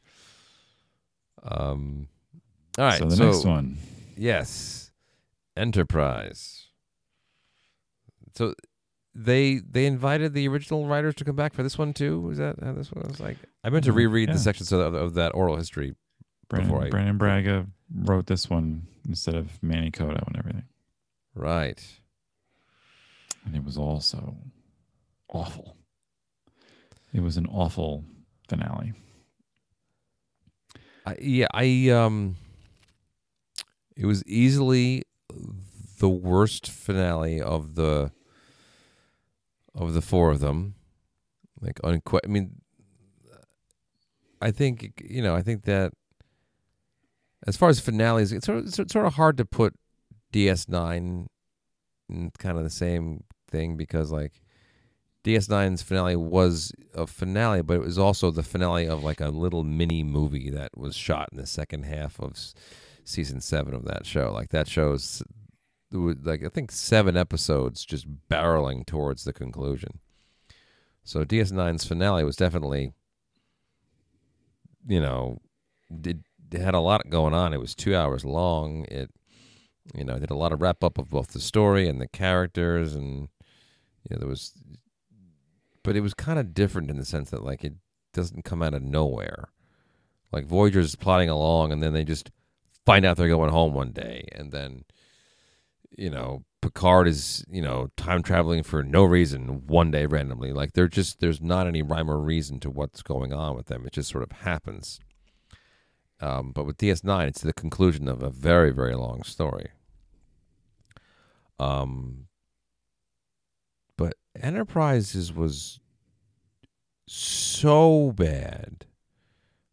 Um. All right. so the next one. Yes, Enterprise. So they they invited the original writers to come back for this one too. Was that how this one was like? I meant to reread yeah. the sections of, of that oral history. Brannon, before I- Brannon Braga wrote this one instead of Manny Coto and everything. Right. And it was also awful. It was an awful finale. I, yeah, I um, it was easily the worst finale of the of the four of them. Like unque- I mean, I think you know. I think that as far as finales, it's sort of, it's sort of hard to put DS9 in kind of the same thing because like DS9's finale was a finale, but it was also the finale of like a little mini movie that was shot in the second half of season seven of that show. Like that show's like I think seven episodes just barreling towards the conclusion. So DS9's finale was definitely, you know, it had a lot going on. It was two hours long. It, you know, did a lot of wrap up of both the story and the characters, and you know, there was, but it was kind of different in the sense that like it doesn't come out of nowhere. Like Voyager's plodding along, and then they just find out they're going home one day, and then, you know, Picard is you know time traveling for no reason one day randomly. Like they're just there's not any rhyme or reason to what's going on with them. It just sort of happens. Um, but with DS9, it's the conclusion of a very, very long story. Um, Enterprises was so bad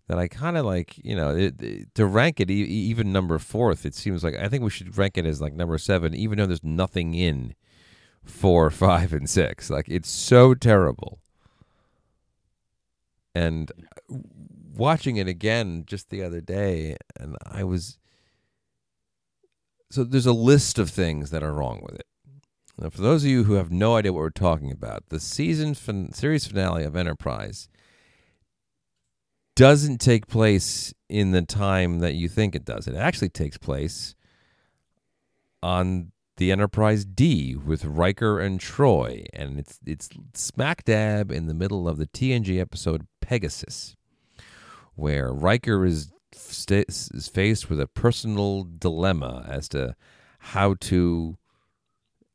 that I kind of like, you know, it, it- to rank it e- even number fourth. It seems like I think we should rank it as like number seven, even though there's nothing in four, *laughs* five, and six. Like it's so terrible. And watching it again just the other day, and I was so there's a list of things that are wrong with it. Now, for those of you who have no idea what we're talking about, the season fin- series finale of Enterprise doesn't take place in the time that you think it does. It actually takes place on the Enterprise D with Riker and Troi, and it's it's smack dab in the middle of the TNG episode Pegasus, where Riker is sta- is faced with a personal dilemma as to how to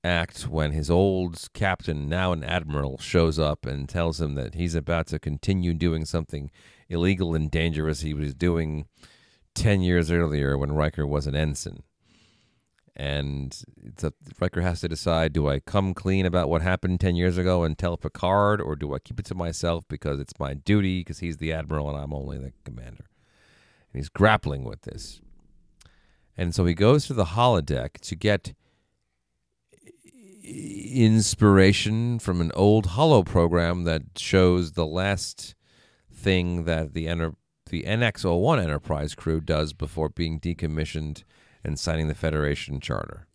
act when his old captain, now an admiral, shows up and tells him that he's about to continue doing something illegal and dangerous he was doing 10 years earlier when Riker was an ensign. and it's a, Riker has to decide: do I come clean about what happened ten years ago and tell Picard, or do I keep it to myself because it's my duty because he's the admiral and I'm only the commander? And he's grappling with this, and so he goes to the holodeck to get inspiration from an old holo program that shows the last thing that the enter- the NX-01 Enterprise crew does before being decommissioned and signing the Federation Charter.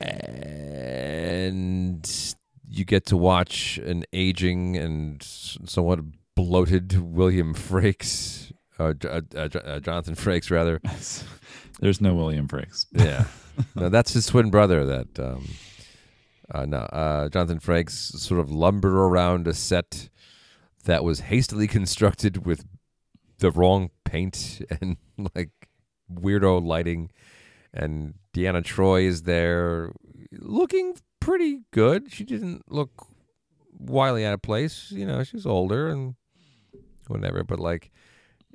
And you get to watch an aging and somewhat bloated William Frakes, uh, uh, uh, Jonathan Frakes, rather. *laughs* There's no William Frakes. Yeah, *laughs* *laughs* no, that's his twin brother. That um, uh, no, uh, Jonathan Frakes sort of lumbered around a set that was hastily *laughs* constructed with the wrong paint *laughs* and like weirdo lighting. And Deanna Troi is there looking pretty good. She didn't look wildly out of place. You know, she's older and whatever, but like,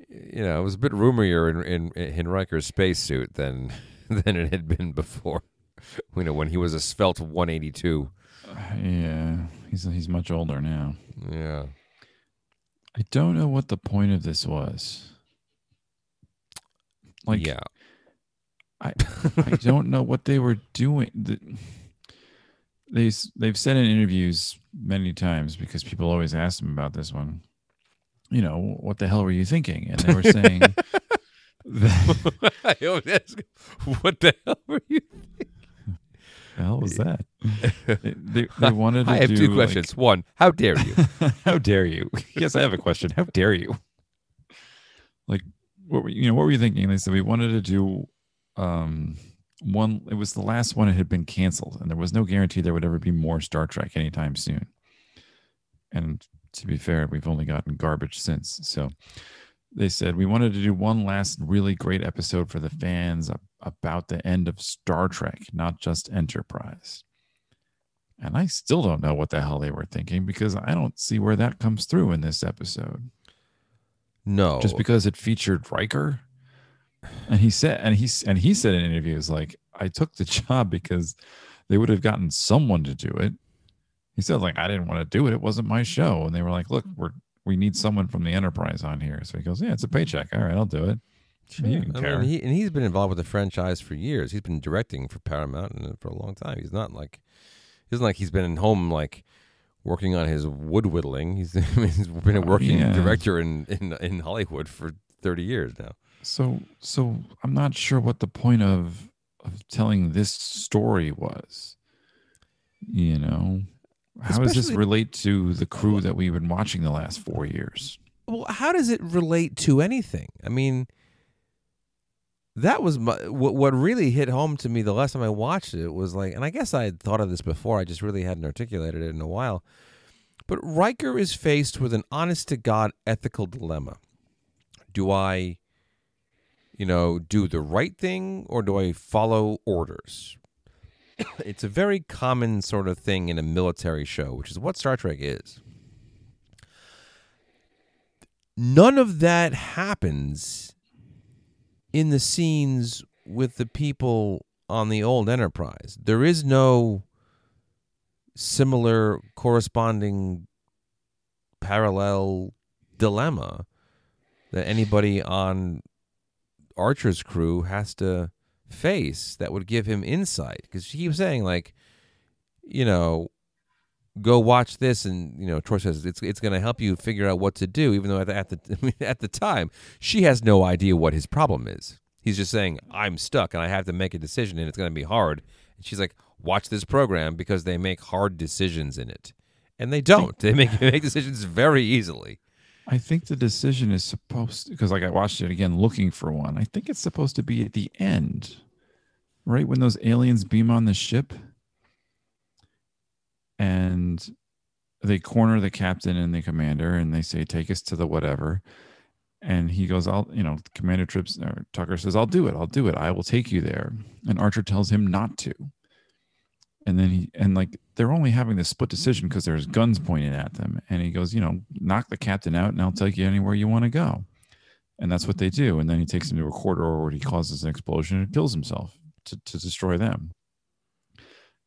you know, it was a bit roomier in, in, in Riker's spacesuit than *laughs* than it had been before. You know, when he was a svelte 182. Uh, yeah, he's he's much older now. Yeah. I don't know what the point of this was. Like, yeah, I I don't know what they were doing. The, they they've said in interviews many times because people always ask them about this one. You know, what the hell were you thinking? And they were saying, *laughs* *laughs* what the hell were you? the hell was that? *laughs* They, they, wanted to I have two like- questions. One, how dare you? *laughs* How dare you? yes, I have a question. How dare you? Like, what were you know? What were you thinking? They said we wanted to do um one. It was the last one. It had been canceled, and there was no guarantee there would ever be more Star Trek anytime soon. And to be fair, we've only gotten garbage since. So they said we wanted to do one last really great episode for the fans about the end of Star Trek, not just Enterprise. And I still don't know what the hell they were thinking because I don't see where that comes through in this episode. No, Just because it featured Riker. And he said and he and he said in interviews like I took the *laughs* job because they would have gotten someone to do it. He said like I didn't want to do it. It wasn't my show. And they were like, "Look, we're we need someone from the Enterprise on here." So he goes, "Yeah, it's a paycheck. All right, I'll do it." Can I care. mean, he, and he's been involved with the franchise for years. He's been directing for Paramount and for a long time. He's not like, isn't like he's been at home like working on his wood whittling. He's, *laughs* I mean, he's been a uh, working Yeah. director in, in in Hollywood for thirty years now. So so I'm not sure what the point of of telling this story was. You know, how does this relate to the crew that we've been watching the last four years? Well, how does it relate to anything? I mean, that was my, what what really hit home to me the last time I watched it was like, and I guess I had thought of this before, I just really hadn't articulated it in a while. But Riker is faced with an honest to God ethical dilemma. Do I, you know, do the right thing or do I follow orders? *coughs* it's a very common sort of thing in a military show, which is what Star Trek is none of that happens in the scenes with the people on the old Enterprise. There is no similar corresponding parallel dilemma that anybody on Archer's crew has to face that would give him insight. Because she keeps saying like you know go watch this and you know Troi says it's it's going to help you figure out what to do even though at the, at the *laughs* at the time she has no idea what his problem is. He's just saying I'm stuck and I have to make a decision and it's going to be hard. And she's like watch this program because they make hard decisions in it. And they don't. They make *laughs* make decisions very easily I think the decision is supposed because like I watched it again looking for one. I think it's supposed to be at the end. Right when those aliens beam on the ship and they corner the captain and the commander and they say take us to the whatever and he goes i'll you know commander trips or tucker says i'll do it i'll do it i will take you there and archer tells him not to and then he and like they're only having this split decision because there's guns pointed at them and he goes you know knock the captain out and i'll take you anywhere you want to go and that's what they do. And then he takes him to a corridor where he causes an explosion and kills himself to, to destroy them.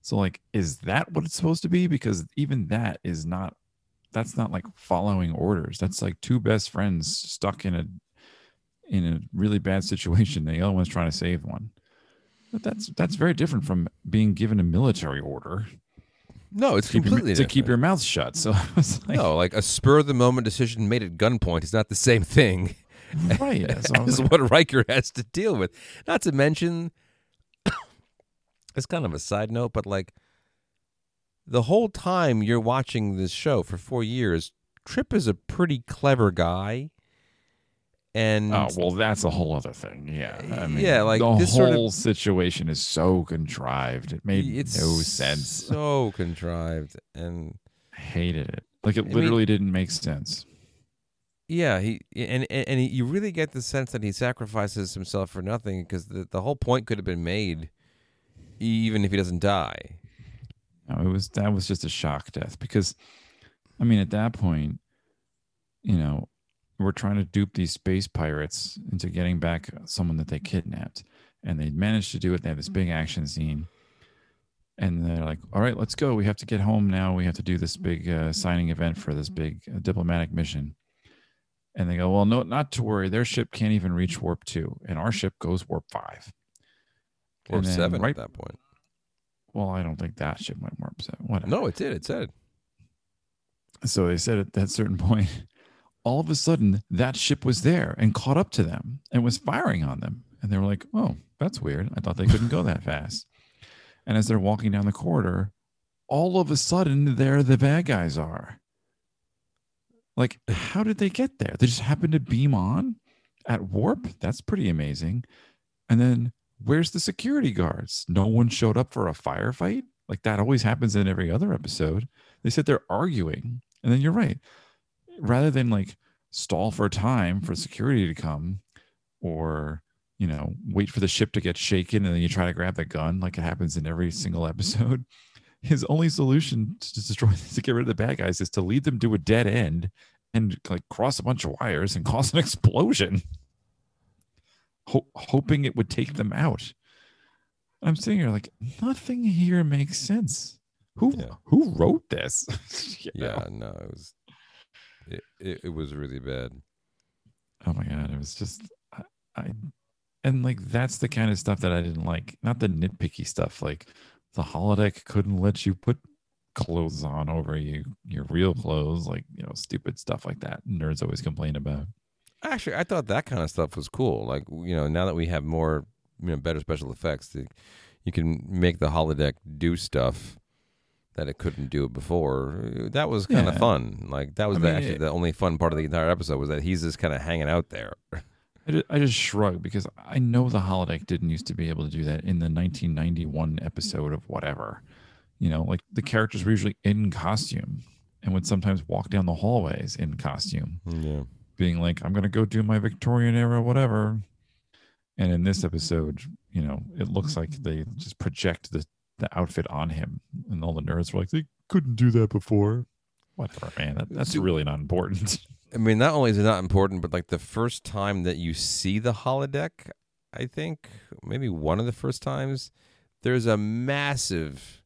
So, like, is that what it's supposed to be? Because even that is not. That's not like following orders. That's like two best friends stuck in a in a really bad situation. The other one's trying to save one. But that's that's very different from being given a military order No, it's keep, your, completely to keep your mouth shut. So *laughs* like, no, like a spur of the moment decision made at gunpoint is not the same thing *laughs* right. So I was as like, what Riker has to deal with. Not to mention, *coughs* it's kind of a side note, but like the whole time you're watching this show for four years, Trip is a pretty clever guy. And oh well, that's a whole other thing. Yeah, I mean, Yeah, like, the this sort of- whole situation is so contrived. It made no sense. So contrived. And I hated it. Like it mean- literally didn't make sense. Yeah, he and and, and he, you really get the sense that he sacrifices himself for nothing because the the whole point could have been made, even if he doesn't die. No, it was that was just a shock death because, I mean, at that point, you know, we're trying to dupe these space pirates into getting back someone that they kidnapped, and they managed to do it. They have this big action scene, and they're like, "All right, let's go. We have to get home now. We have to do this big uh, signing event for this big uh, diplomatic mission." And they go, "Well, no, not to worry. Their ship can't even reach warp two, and our ship goes warp five. Or seven right- at that point. Well, I don't think that ship went warp seven. Whatever. No, it did. It said. So they said at that certain *laughs* point, all of a sudden that ship was there and caught up to them and was firing on them. And they were like, oh, that's weird. I thought they couldn't go that fast. And as they're walking down the corridor, all of a sudden there the bad guys are. Like, how did they get there? They just happened to beam on at warp. That's pretty amazing. And then where's the security guards? No one showed up for a firefight. Like that always happens in every other episode. They said they're arguing. And then you're right. Rather than like stall for time for security to come or, you know, wait for the ship to get shaken and then you try to grab the gun like it happens in every single episode. *laughs* His only solution to destroy *laughs* to get rid of the bad guys is to lead them to a dead end and like cross a bunch of wires and *laughs* cause an explosion, ho- hoping it would take them out. I'm sitting here like nothing here makes sense. Who Yeah. who wrote this? You know? Yeah, no, it was. It, it, it was really bad. Oh my god, it was just I, I and like that's the kind of stuff that I didn't like. Not the nitpicky stuff like the holodeck couldn't let you put clothes on over you your real clothes, like you know, stupid stuff like that. Nerds always complain about. Actually, I thought that kind of stuff was cool. Like you know, now that we have more, you know, better special effects, the, you can make the holodeck do stuff that it couldn't do it before. That was kind of Yeah. fun. Like that was I the, mean, actually it- the only fun part of the entire episode was that he's just kind of hanging out there. I just, I just shrug because I know the holodeck didn't used to be able to do that in the 1991 episode of whatever. You know, like the characters were usually in costume and would sometimes walk down the hallways in costume. Mm, yeah. being like, I'm gonna go do my Victorian era, whatever. And in this episode, you know, it looks like they just project the, the outfit on him. And all the nerds were like, they couldn't do that before. Whatever, man. That, that's really not important. *laughs* I mean, not only is it not important, but like the first time that you see the holodeck, I think maybe one of the first times, there's a massive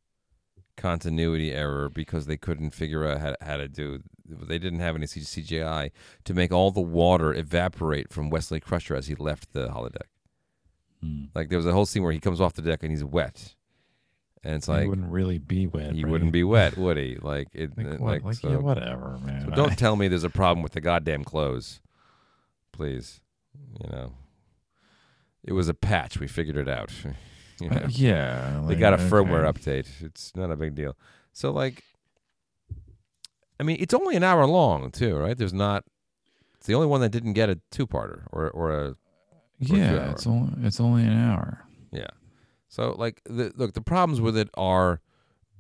continuity error because they couldn't figure out how, how to do. They didn't have any CGI to make all the water evaporate from Wesley Crusher as he left the holodeck. Hmm. Like there was a whole scene where he comes off the deck and he's wet, and it's he like wouldn't really be wet. he right? wouldn't be wet, would he? Like it, like, uh, what, like, so- yeah, whatever, man. so don't tell me there's a problem with the goddamn clothes. Please. You know. It was a patch. We figured it out. *laughs* you know. Uh, yeah, they got a firmware okay. update. It's not a big deal. So like I mean, it's only an hour long too, right? There's not it's the only one that didn't get a two-parter or or a two Yeah, it's only it's only an hour. yeah. So like the look, the problems with it are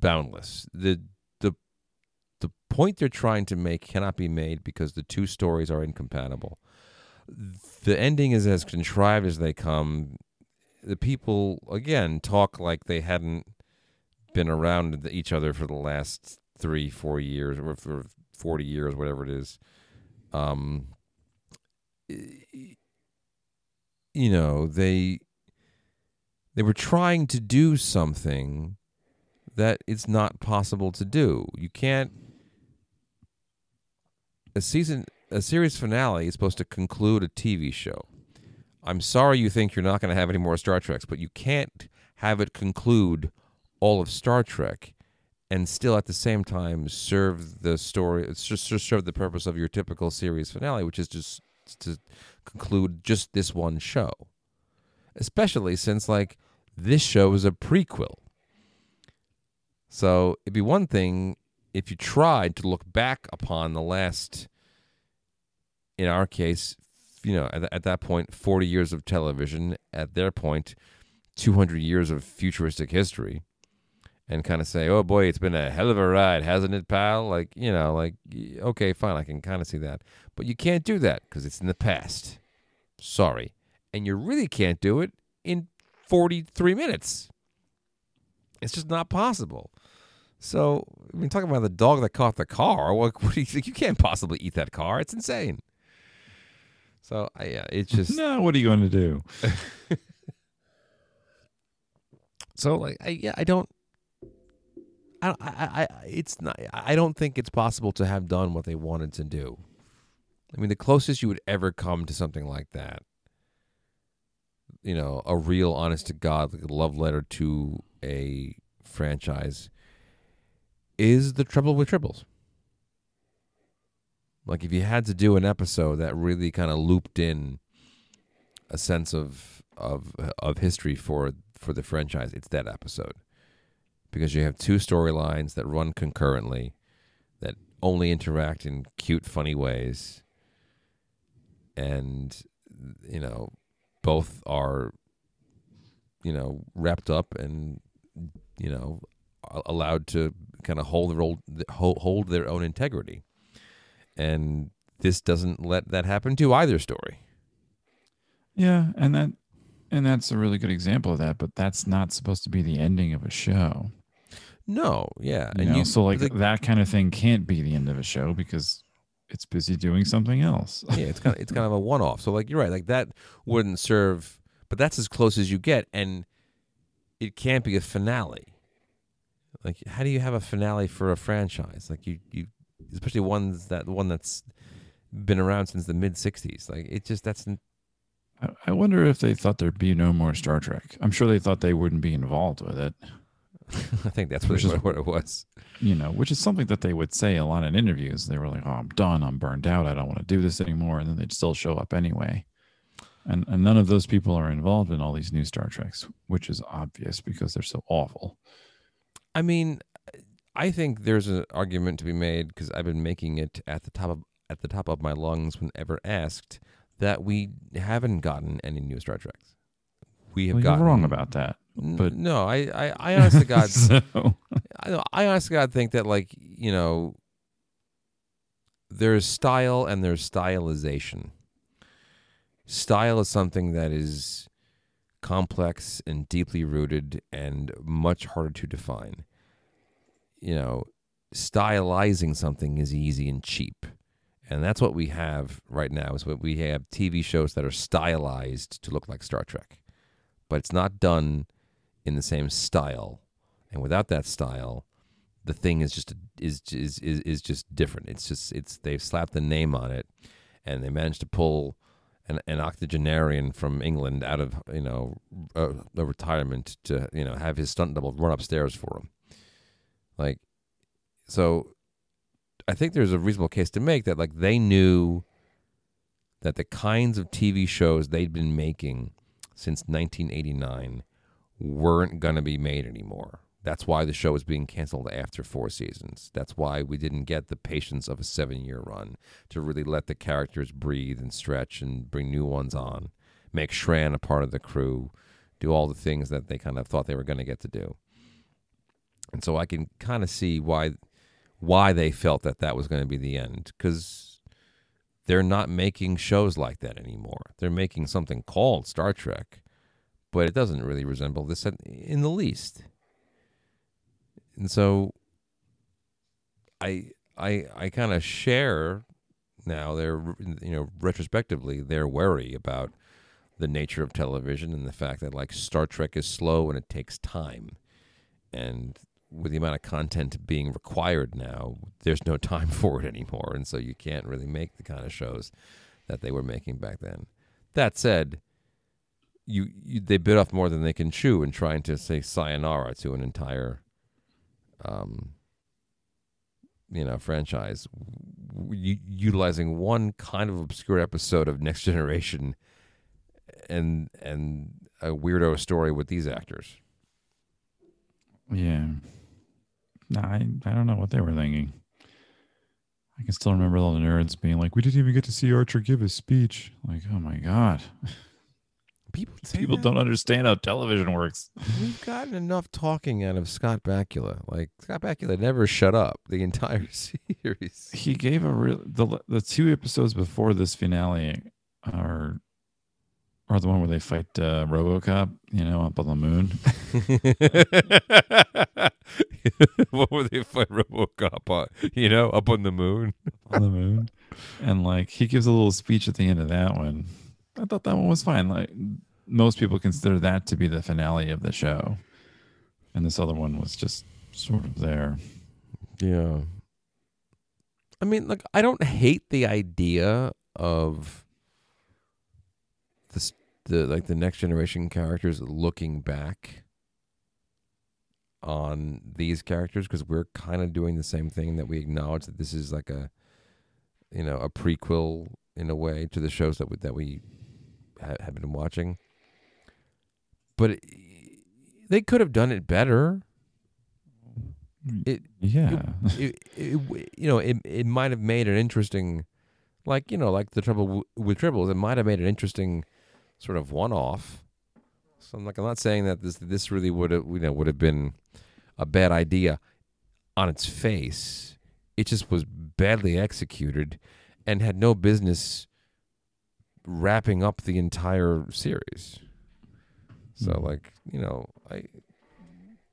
boundless. The the the point they're trying to make cannot be made because the two stories are incompatible. The ending is as contrived as they come. The people again talk like they hadn't been around each other for the last three, four years, or for forty years, whatever it is. Um, you know they they were trying to do something that it's not possible to do. You can't a season a series finale is supposed to conclude a TV show. I'm sorry you think you're not going to have any more Star Treks, but you can't have it conclude all of Star Trek and still at the same time serve the story it's just serve the purpose of your typical series finale, which is just to conclude just this one show. Especially since like this show is a prequel. So it'd be one thing if you tried to look back upon the last, in our case, you know, at, at that point, 40 years of television, at their point, 200 years of futuristic history, and kind of say, oh boy, it's been a hell of a ride, hasn't it, pal? Like, you know, like, okay, fine, I can kind of see that. But you can't do that because it's in the past. Sorry. And you really can't do it in 43 minutes. It's just not possible. So, I mean, talking about the dog that caught the car, what, *laughs* what do you think? You can't possibly eat that car. It's insane. So, I, yeah, it's just. *laughs* no, what are you going to do? *laughs* so, like, I, yeah, I don't. I, I, I, it's not. I don't think it's possible to have done what they wanted to do. I mean, the closest you would ever come to something like that, you know, a real, honest to God, like love letter to a franchise, is the trouble with tribbles. Like if you had to do an episode that really kind of looped in a sense of of of history for for the franchise, it's that episode. Because you have two storylines that run concurrently that only interact in cute funny ways and you know both are you know wrapped up and you know allowed to kind of hold their old hold their own integrity. And this doesn't let that happen to either story. Yeah and that and that's a really good example of that but that's not supposed to be the ending of a show. No yeah you and know, you, so like the, that kind of thing can't be the end of a show because it's busy doing something else. yeah, it's kind of it's kind of a one off. So like you're right, like that wouldn't serve, but that's as close as you get, and it can't be a finale. Like, how do you have a finale for a franchise? Like you you, especially ones that one that's been around since the mid '60s. Like it just that's. I wonder if they thought there'd be no more Star Trek. I'm sure they thought they wouldn't be involved with it. *laughs* I think that's what, *laughs* what it was. You know, which is something that they would say a lot in interviews. They were like, "Oh, I'm done. I'm burned out. I don't want to do this anymore," and then they'd still show up anyway. And and none of those people are involved in all these new Star Treks, which is obvious because they're so awful. I mean, I think there's an argument to be made because I've been making it at the top of at the top of my lungs whenever asked that we haven't gotten any new Star Treks. We have well, gotten wrong about that. But no, I, I, I honestly *laughs* *laughs* God, so. I, I honestly God think that like you know, there's style and there's stylization. Style is something that is complex and deeply rooted and much harder to define. You know, stylizing something is easy and cheap. And that's what we have right now is what we have TV shows that are stylized to look like Star Trek. But it's not done in the same style, and without that style, the thing is just is is is, is just different. It's just it's they've slapped the name on it, and they managed to pull an, an octogenarian from England out of you know a, a retirement to you know have his stunt double run upstairs for him. Like, so I think there's a reasonable case to make that like they knew that the kinds of TV shows they'd been making since 1989 weren't going to be made anymore. That's why the show was being canceled after four seasons. That's why we didn't get the patience of a seven year run to really let the characters breathe and stretch and bring new ones on, make Shran a part of the crew, do all the things that they kind of thought they were going to get to do. And so I can kind of see why why they felt that that was going to be the end because they're not making shows like that anymore. They're making something called Star Trek but it doesn't really resemble this in the least. And so I I I kind of share now they're you know retrospectively they're wary about the nature of television and the fact that like Star Trek is slow and it takes time, and with the amount of content being required now, there's no time *laughs* for it anymore, and so you can't really make the kind of shows that they were making back then. That said, you, you they bit off more than they can chew in trying to say sayonara to an entire, um, you know, franchise, u- utilizing one kind of obscure episode of Next Generation, and and a weirdo story with these actors. Yeah. No, I, I don't know what they were thinking. I can still remember all the nerds being like, "We didn't even get to see Archer give his speech." Like, oh my god, *laughs* People people that. don't understand how television works. We've gotten enough talking out of Scott Bakula. Like Scott Bakula never shut up the entire *laughs* series. He gave a real the the two episodes before this finale are are the one where they fight uh, RoboCop, you know, up on the moon. *laughs* *laughs* what were they fight RoboCop on? You know, up on the moon. on the moon, and like he gives a little speech at the end of that one. I thought that one was fine. Like most people consider that to be the finale of the show, and this other one was just sort of there. Yeah. I mean, like, I don't hate the idea of this, the like the next generation characters looking back on these characters because we're kind of doing the same thing that we acknowledge that this is like a, you know, a prequel in a way to the shows that we, that we ha- have been watching. But it, they could have done it better. It Yeah, it, it, you know, it it might have made an interesting, like you know, like the trouble w- with tribbles. It might have made an interesting sort of one-off. So I'm like, I'm not saying that this this really would have you know would have been a bad idea on its face. It just was badly executed and had no business wrapping up the entire series. So Mhm. like you know, I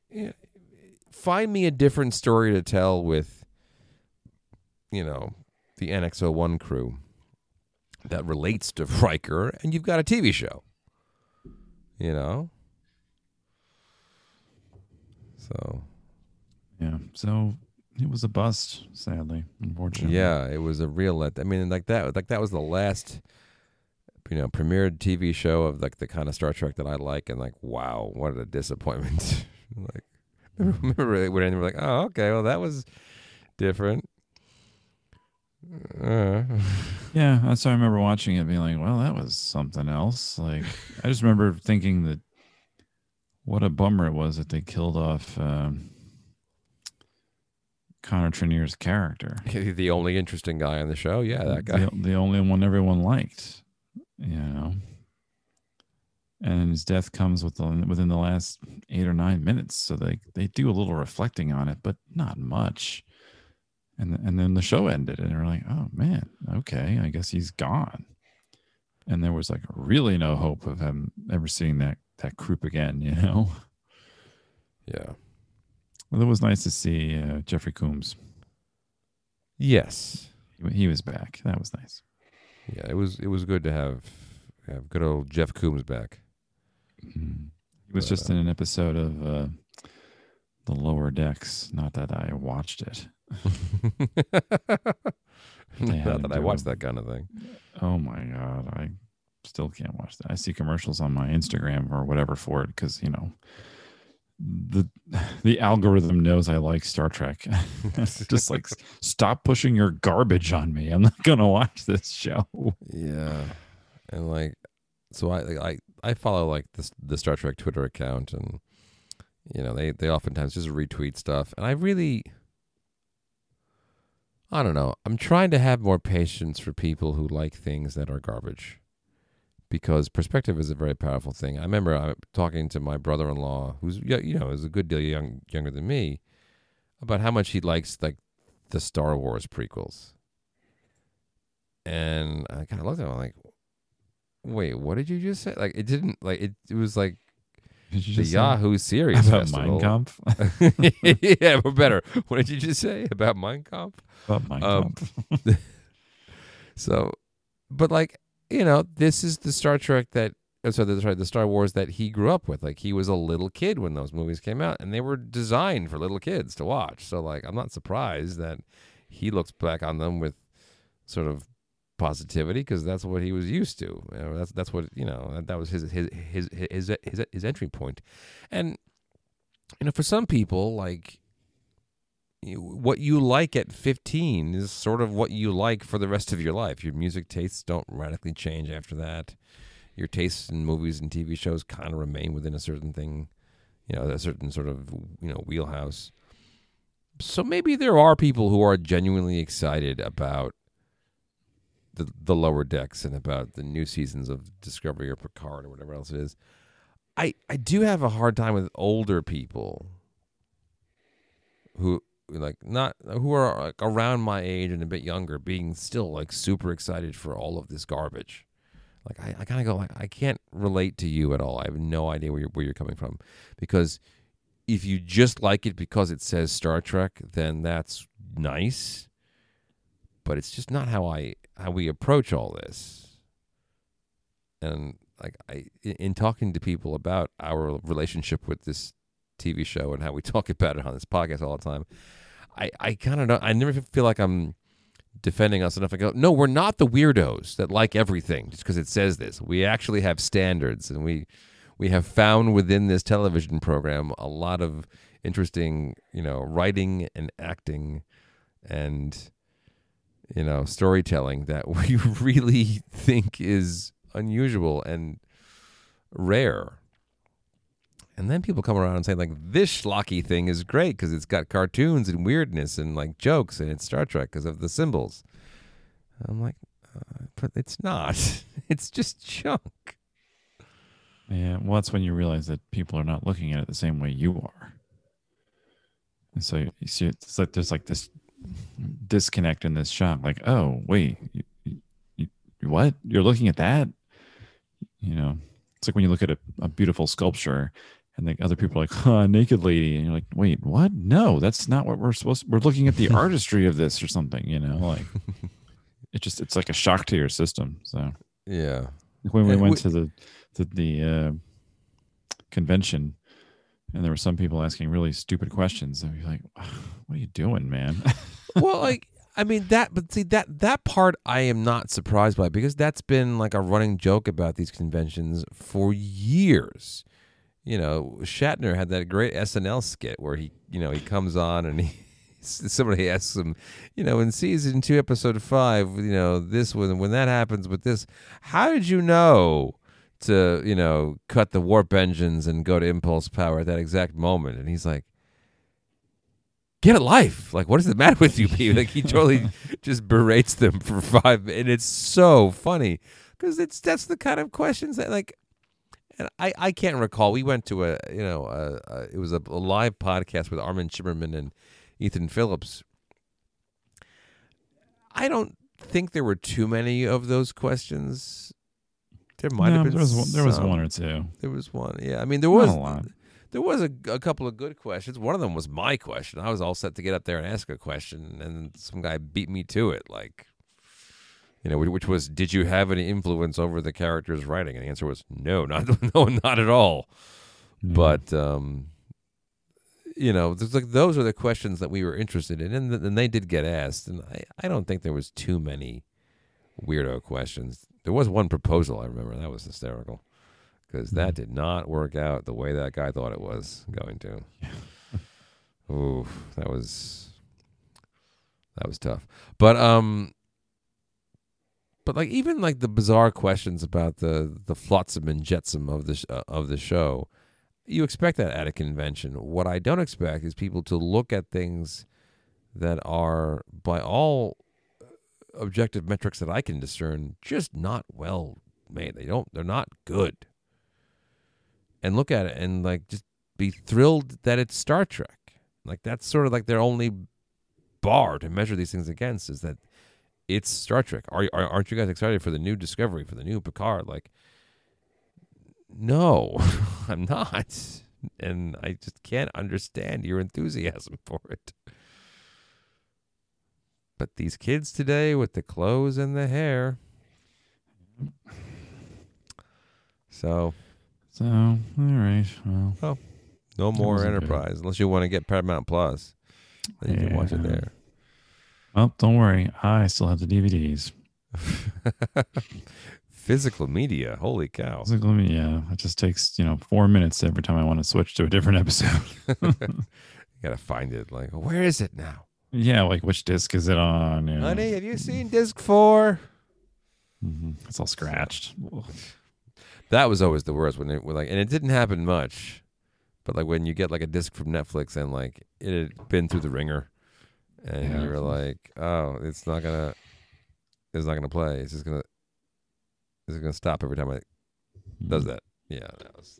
yeah, find me a different story to tell with you know the NX01 crew that relates to Riker, and you've got a TV show. You know, so yeah. So it was a bust, sadly, unfortunately. yeah, it was a real let. I mean, like that, like that was the last. You know, premiered TV show of like the kind of Star Trek that I like, and like, wow, what a disappointment! *laughs* like, remember, remember when they were like, oh, okay, well, that was different. Uh, *laughs* Yeah, that's why I remember watching it, being like, "Well, that was something else." Like, I just remember thinking that what a bummer it was that they killed off um, Connor Trinneer's character. *laughs* the only interesting guy on the show, yeah, that guy. the, the only one everyone liked, you know. And his death comes with the, within the last eight or nine minutes, so they they do a little reflecting on it, but not much. And and then the show ended, and we're like, oh man, okay, I guess he's gone. And there was like really no hope of him ever seeing that that group again, you know. Yeah. Well, it was nice to see uh, Jeffrey Combs. Yes. He, he was back. That was nice. Yeah, it was it was good to have have good old Jeff Combs back. Mhm. He was But, just uh, in an episode of uh, the Lower Decks. Not that I watched it. *laughs* Not that I watched that kind of thing. Oh my god, I still can't watch that. I see commercials on my Instagram or whatever for it because you know the the algorithm knows I like Star Trek. *laughs* *laughs* just like stop pushing your garbage on me. I'm not gonna watch this show. Yeah, and like, so I like, I I follow like this the Star Trek Twitter account, and you know they they oftentimes just retweet stuff, and I really. I don't know. I'm trying to have more patience for people who like things that are garbage. Because perspective is a very powerful thing. I remember uh, talking to my brother-in-law, who's you know is a good deal young, younger than me, about how much he likes like the Star Wars prequels. And I kind of looked at him I'm like, "Wait, what did you just say?" Like it didn't like it. It was like the Yahoo series about festival. Mein Kampf? *laughs* *laughs* yeah, we're better. What did you just say about Mein Kampf? about Mein Um, *laughs* So, but like you know, this is the Star Trek that. Sorry, the, sorry, the Star Wars that he grew up with. Like he was a little kid when those movies came out, and they were designed for little kids to watch. So, like, I'm not surprised that he looks back on them with sort of positivity because that's what he was used to. You know, that's that's what you know. That, that was his his his his his his entry point, and you know, for some people, like what you like at 15 is sort of what you like for the rest of your life. Your music tastes don't radically change after that. Your tastes in movies and TV shows kind of remain within a certain thing, you know, a certain sort of you know wheelhouse. So maybe there are people who are genuinely excited about the the lower decks and about the new seasons of Discovery or Picard or whatever else it is. I I do have a hard time with older people who like not who are like around my age and a bit younger being still like super excited for all of this garbage. Like I, I kind of go like I can't relate to you at all. I have no idea where you're where you're coming from because if you just like it because it says Star Trek, then that's nice. But it's just not how I how we approach all this. And like I in, in talking to people about our relationship with this TV show and how we *laughs* talk about it on this podcast all the time, I I kind of don't I never feel like I'm defending us enough. I go, no, we're not the weirdos that like everything just because it says this. We actually have standards, and we we have found within this television program a lot of interesting, you know, writing and acting, and you know, storytelling that *laughs* we really think is unusual and rare. And then people come around and say like this schlocky thing is great because it's got cartoons and weirdness and like jokes and it's Star Trek because of the symbols. I'm like, uh, but it's not. *laughs* it's just junk. Yeah, well, that's when you realize that people are not looking at it the same way you are. And so you see, it's like there's like this disconnect in this shock. Like, oh, wait, you, you, what? You're looking at that? You know, it's like when you look at a, a beautiful sculpture and the other people are like, huh, naked lady. And you're like, wait, what? No, that's not what we're supposed to, we're looking at the *laughs* artistry of this or something, you know, like it just, it's like a shock to your system. So Yeah. when we And went we- to the to the uh, convention, and there were some people asking really stupid questions, and you're like, "What are you doing, man?" *laughs* well, like I mean that, but see that that part I am not surprised by because that's been like a running joke about these conventions for years. You know, Shatner had that great SNL skit where he, you know, he comes on and he *laughs* somebody asks him, you know, in season two, episode five, you know, this when when that happens with this, how did you know? To you know, cut the warp engines and go to impulse power at that exact moment, and he's like, get a life. Like, what is the matter with you, people? Like, he totally *laughs* just berates them for five, and it's so funny because it's that's the kind of questions that like. And I, I can't recall. We went to a you know a, a, it was a, a live podcast with Armin Shimerman and Ethan Phillips. I don't think there were too many of those questions. There might No, have been. there was one, there was one or two. There was one. Yeah, I mean there was a lot. there was a, a couple of good questions. One of them was my question. I was all set to get up there and ask a question, and some guy beat me to it. Like, you know, which was, did you have any influence over the character's writing? And the answer was no, *laughs* not no, not at all. Yeah. But um, you know, like those are the questions that we were interested in, and, and they did get asked. And I, I don't think there was too many weirdo questions. There was one proposal I remember that was hysterical because that Mhm. did not work out the way that guy thought it was going to. *laughs* Ooh, that was that was tough. But um, but like even like the bizarre questions about the the flotsam and jetsam of the uh, of the show, you expect that at a convention. What I don't expect is people to look at things that are by all objective metrics that I can discern just not well made. They don't they're not good. And look at it and like just be thrilled that it's Star Trek. Like that's sort of like their only bar to measure these things against is that it's Star Trek. Are, are aren't you guys excited for the new Discovery, for the new Picard? Like no, *laughs* I'm not. And I just can't understand your enthusiasm *laughs* for it. But these kids today with the clothes and the hair. So So, all right. Well, no more wasn't good. Enterprise unless you want to get Paramount Plus. Then you can watch it there. Well, don't worry. I still have the DVDs. *laughs* Physical media. Holy cow. It's like, let me- yeah, it just takes you know four minutes every time I want to switch to a different episode. *laughs* *laughs* You gotta find it. Like, where is it now? yeah, like which disc is it on? Yeah. Honey, have you seen disc four? Mhm. It's all scratched. That was always the worst when it was like and it didn't happen much. But like when you get like a disc from Netflix and like it had been through the ringer and Yeah. you're like, Oh, it's not gonna it's not gonna play. It's just gonna it's gonna stop every time it does mm-hmm. that. Yeah, that was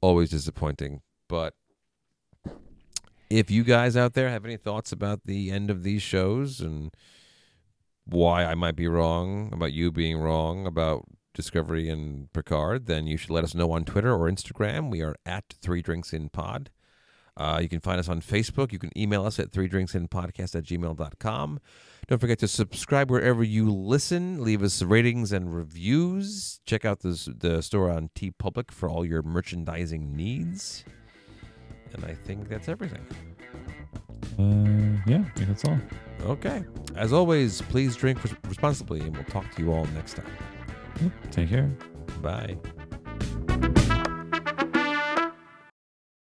always disappointing. But if you guys out there have any thoughts about the end of these shows and why I might be wrong, about you being wrong, about Discovery and Picard, then you should let us know on Twitter or Instagram. We are at Three Drinks in Pod. Uh, you can find us on Facebook. You can email us at three drinks in podcast at gmail.com. Don't forget to subscribe wherever you listen. Leave us ratings and reviews. Check out this, the store on TeePublic for all your merchandising needs. And I think that's everything. Uh, yeah, I think that's all. Okay. As always, please drink responsibly, and we'll talk to you all next time. Take care. Bye.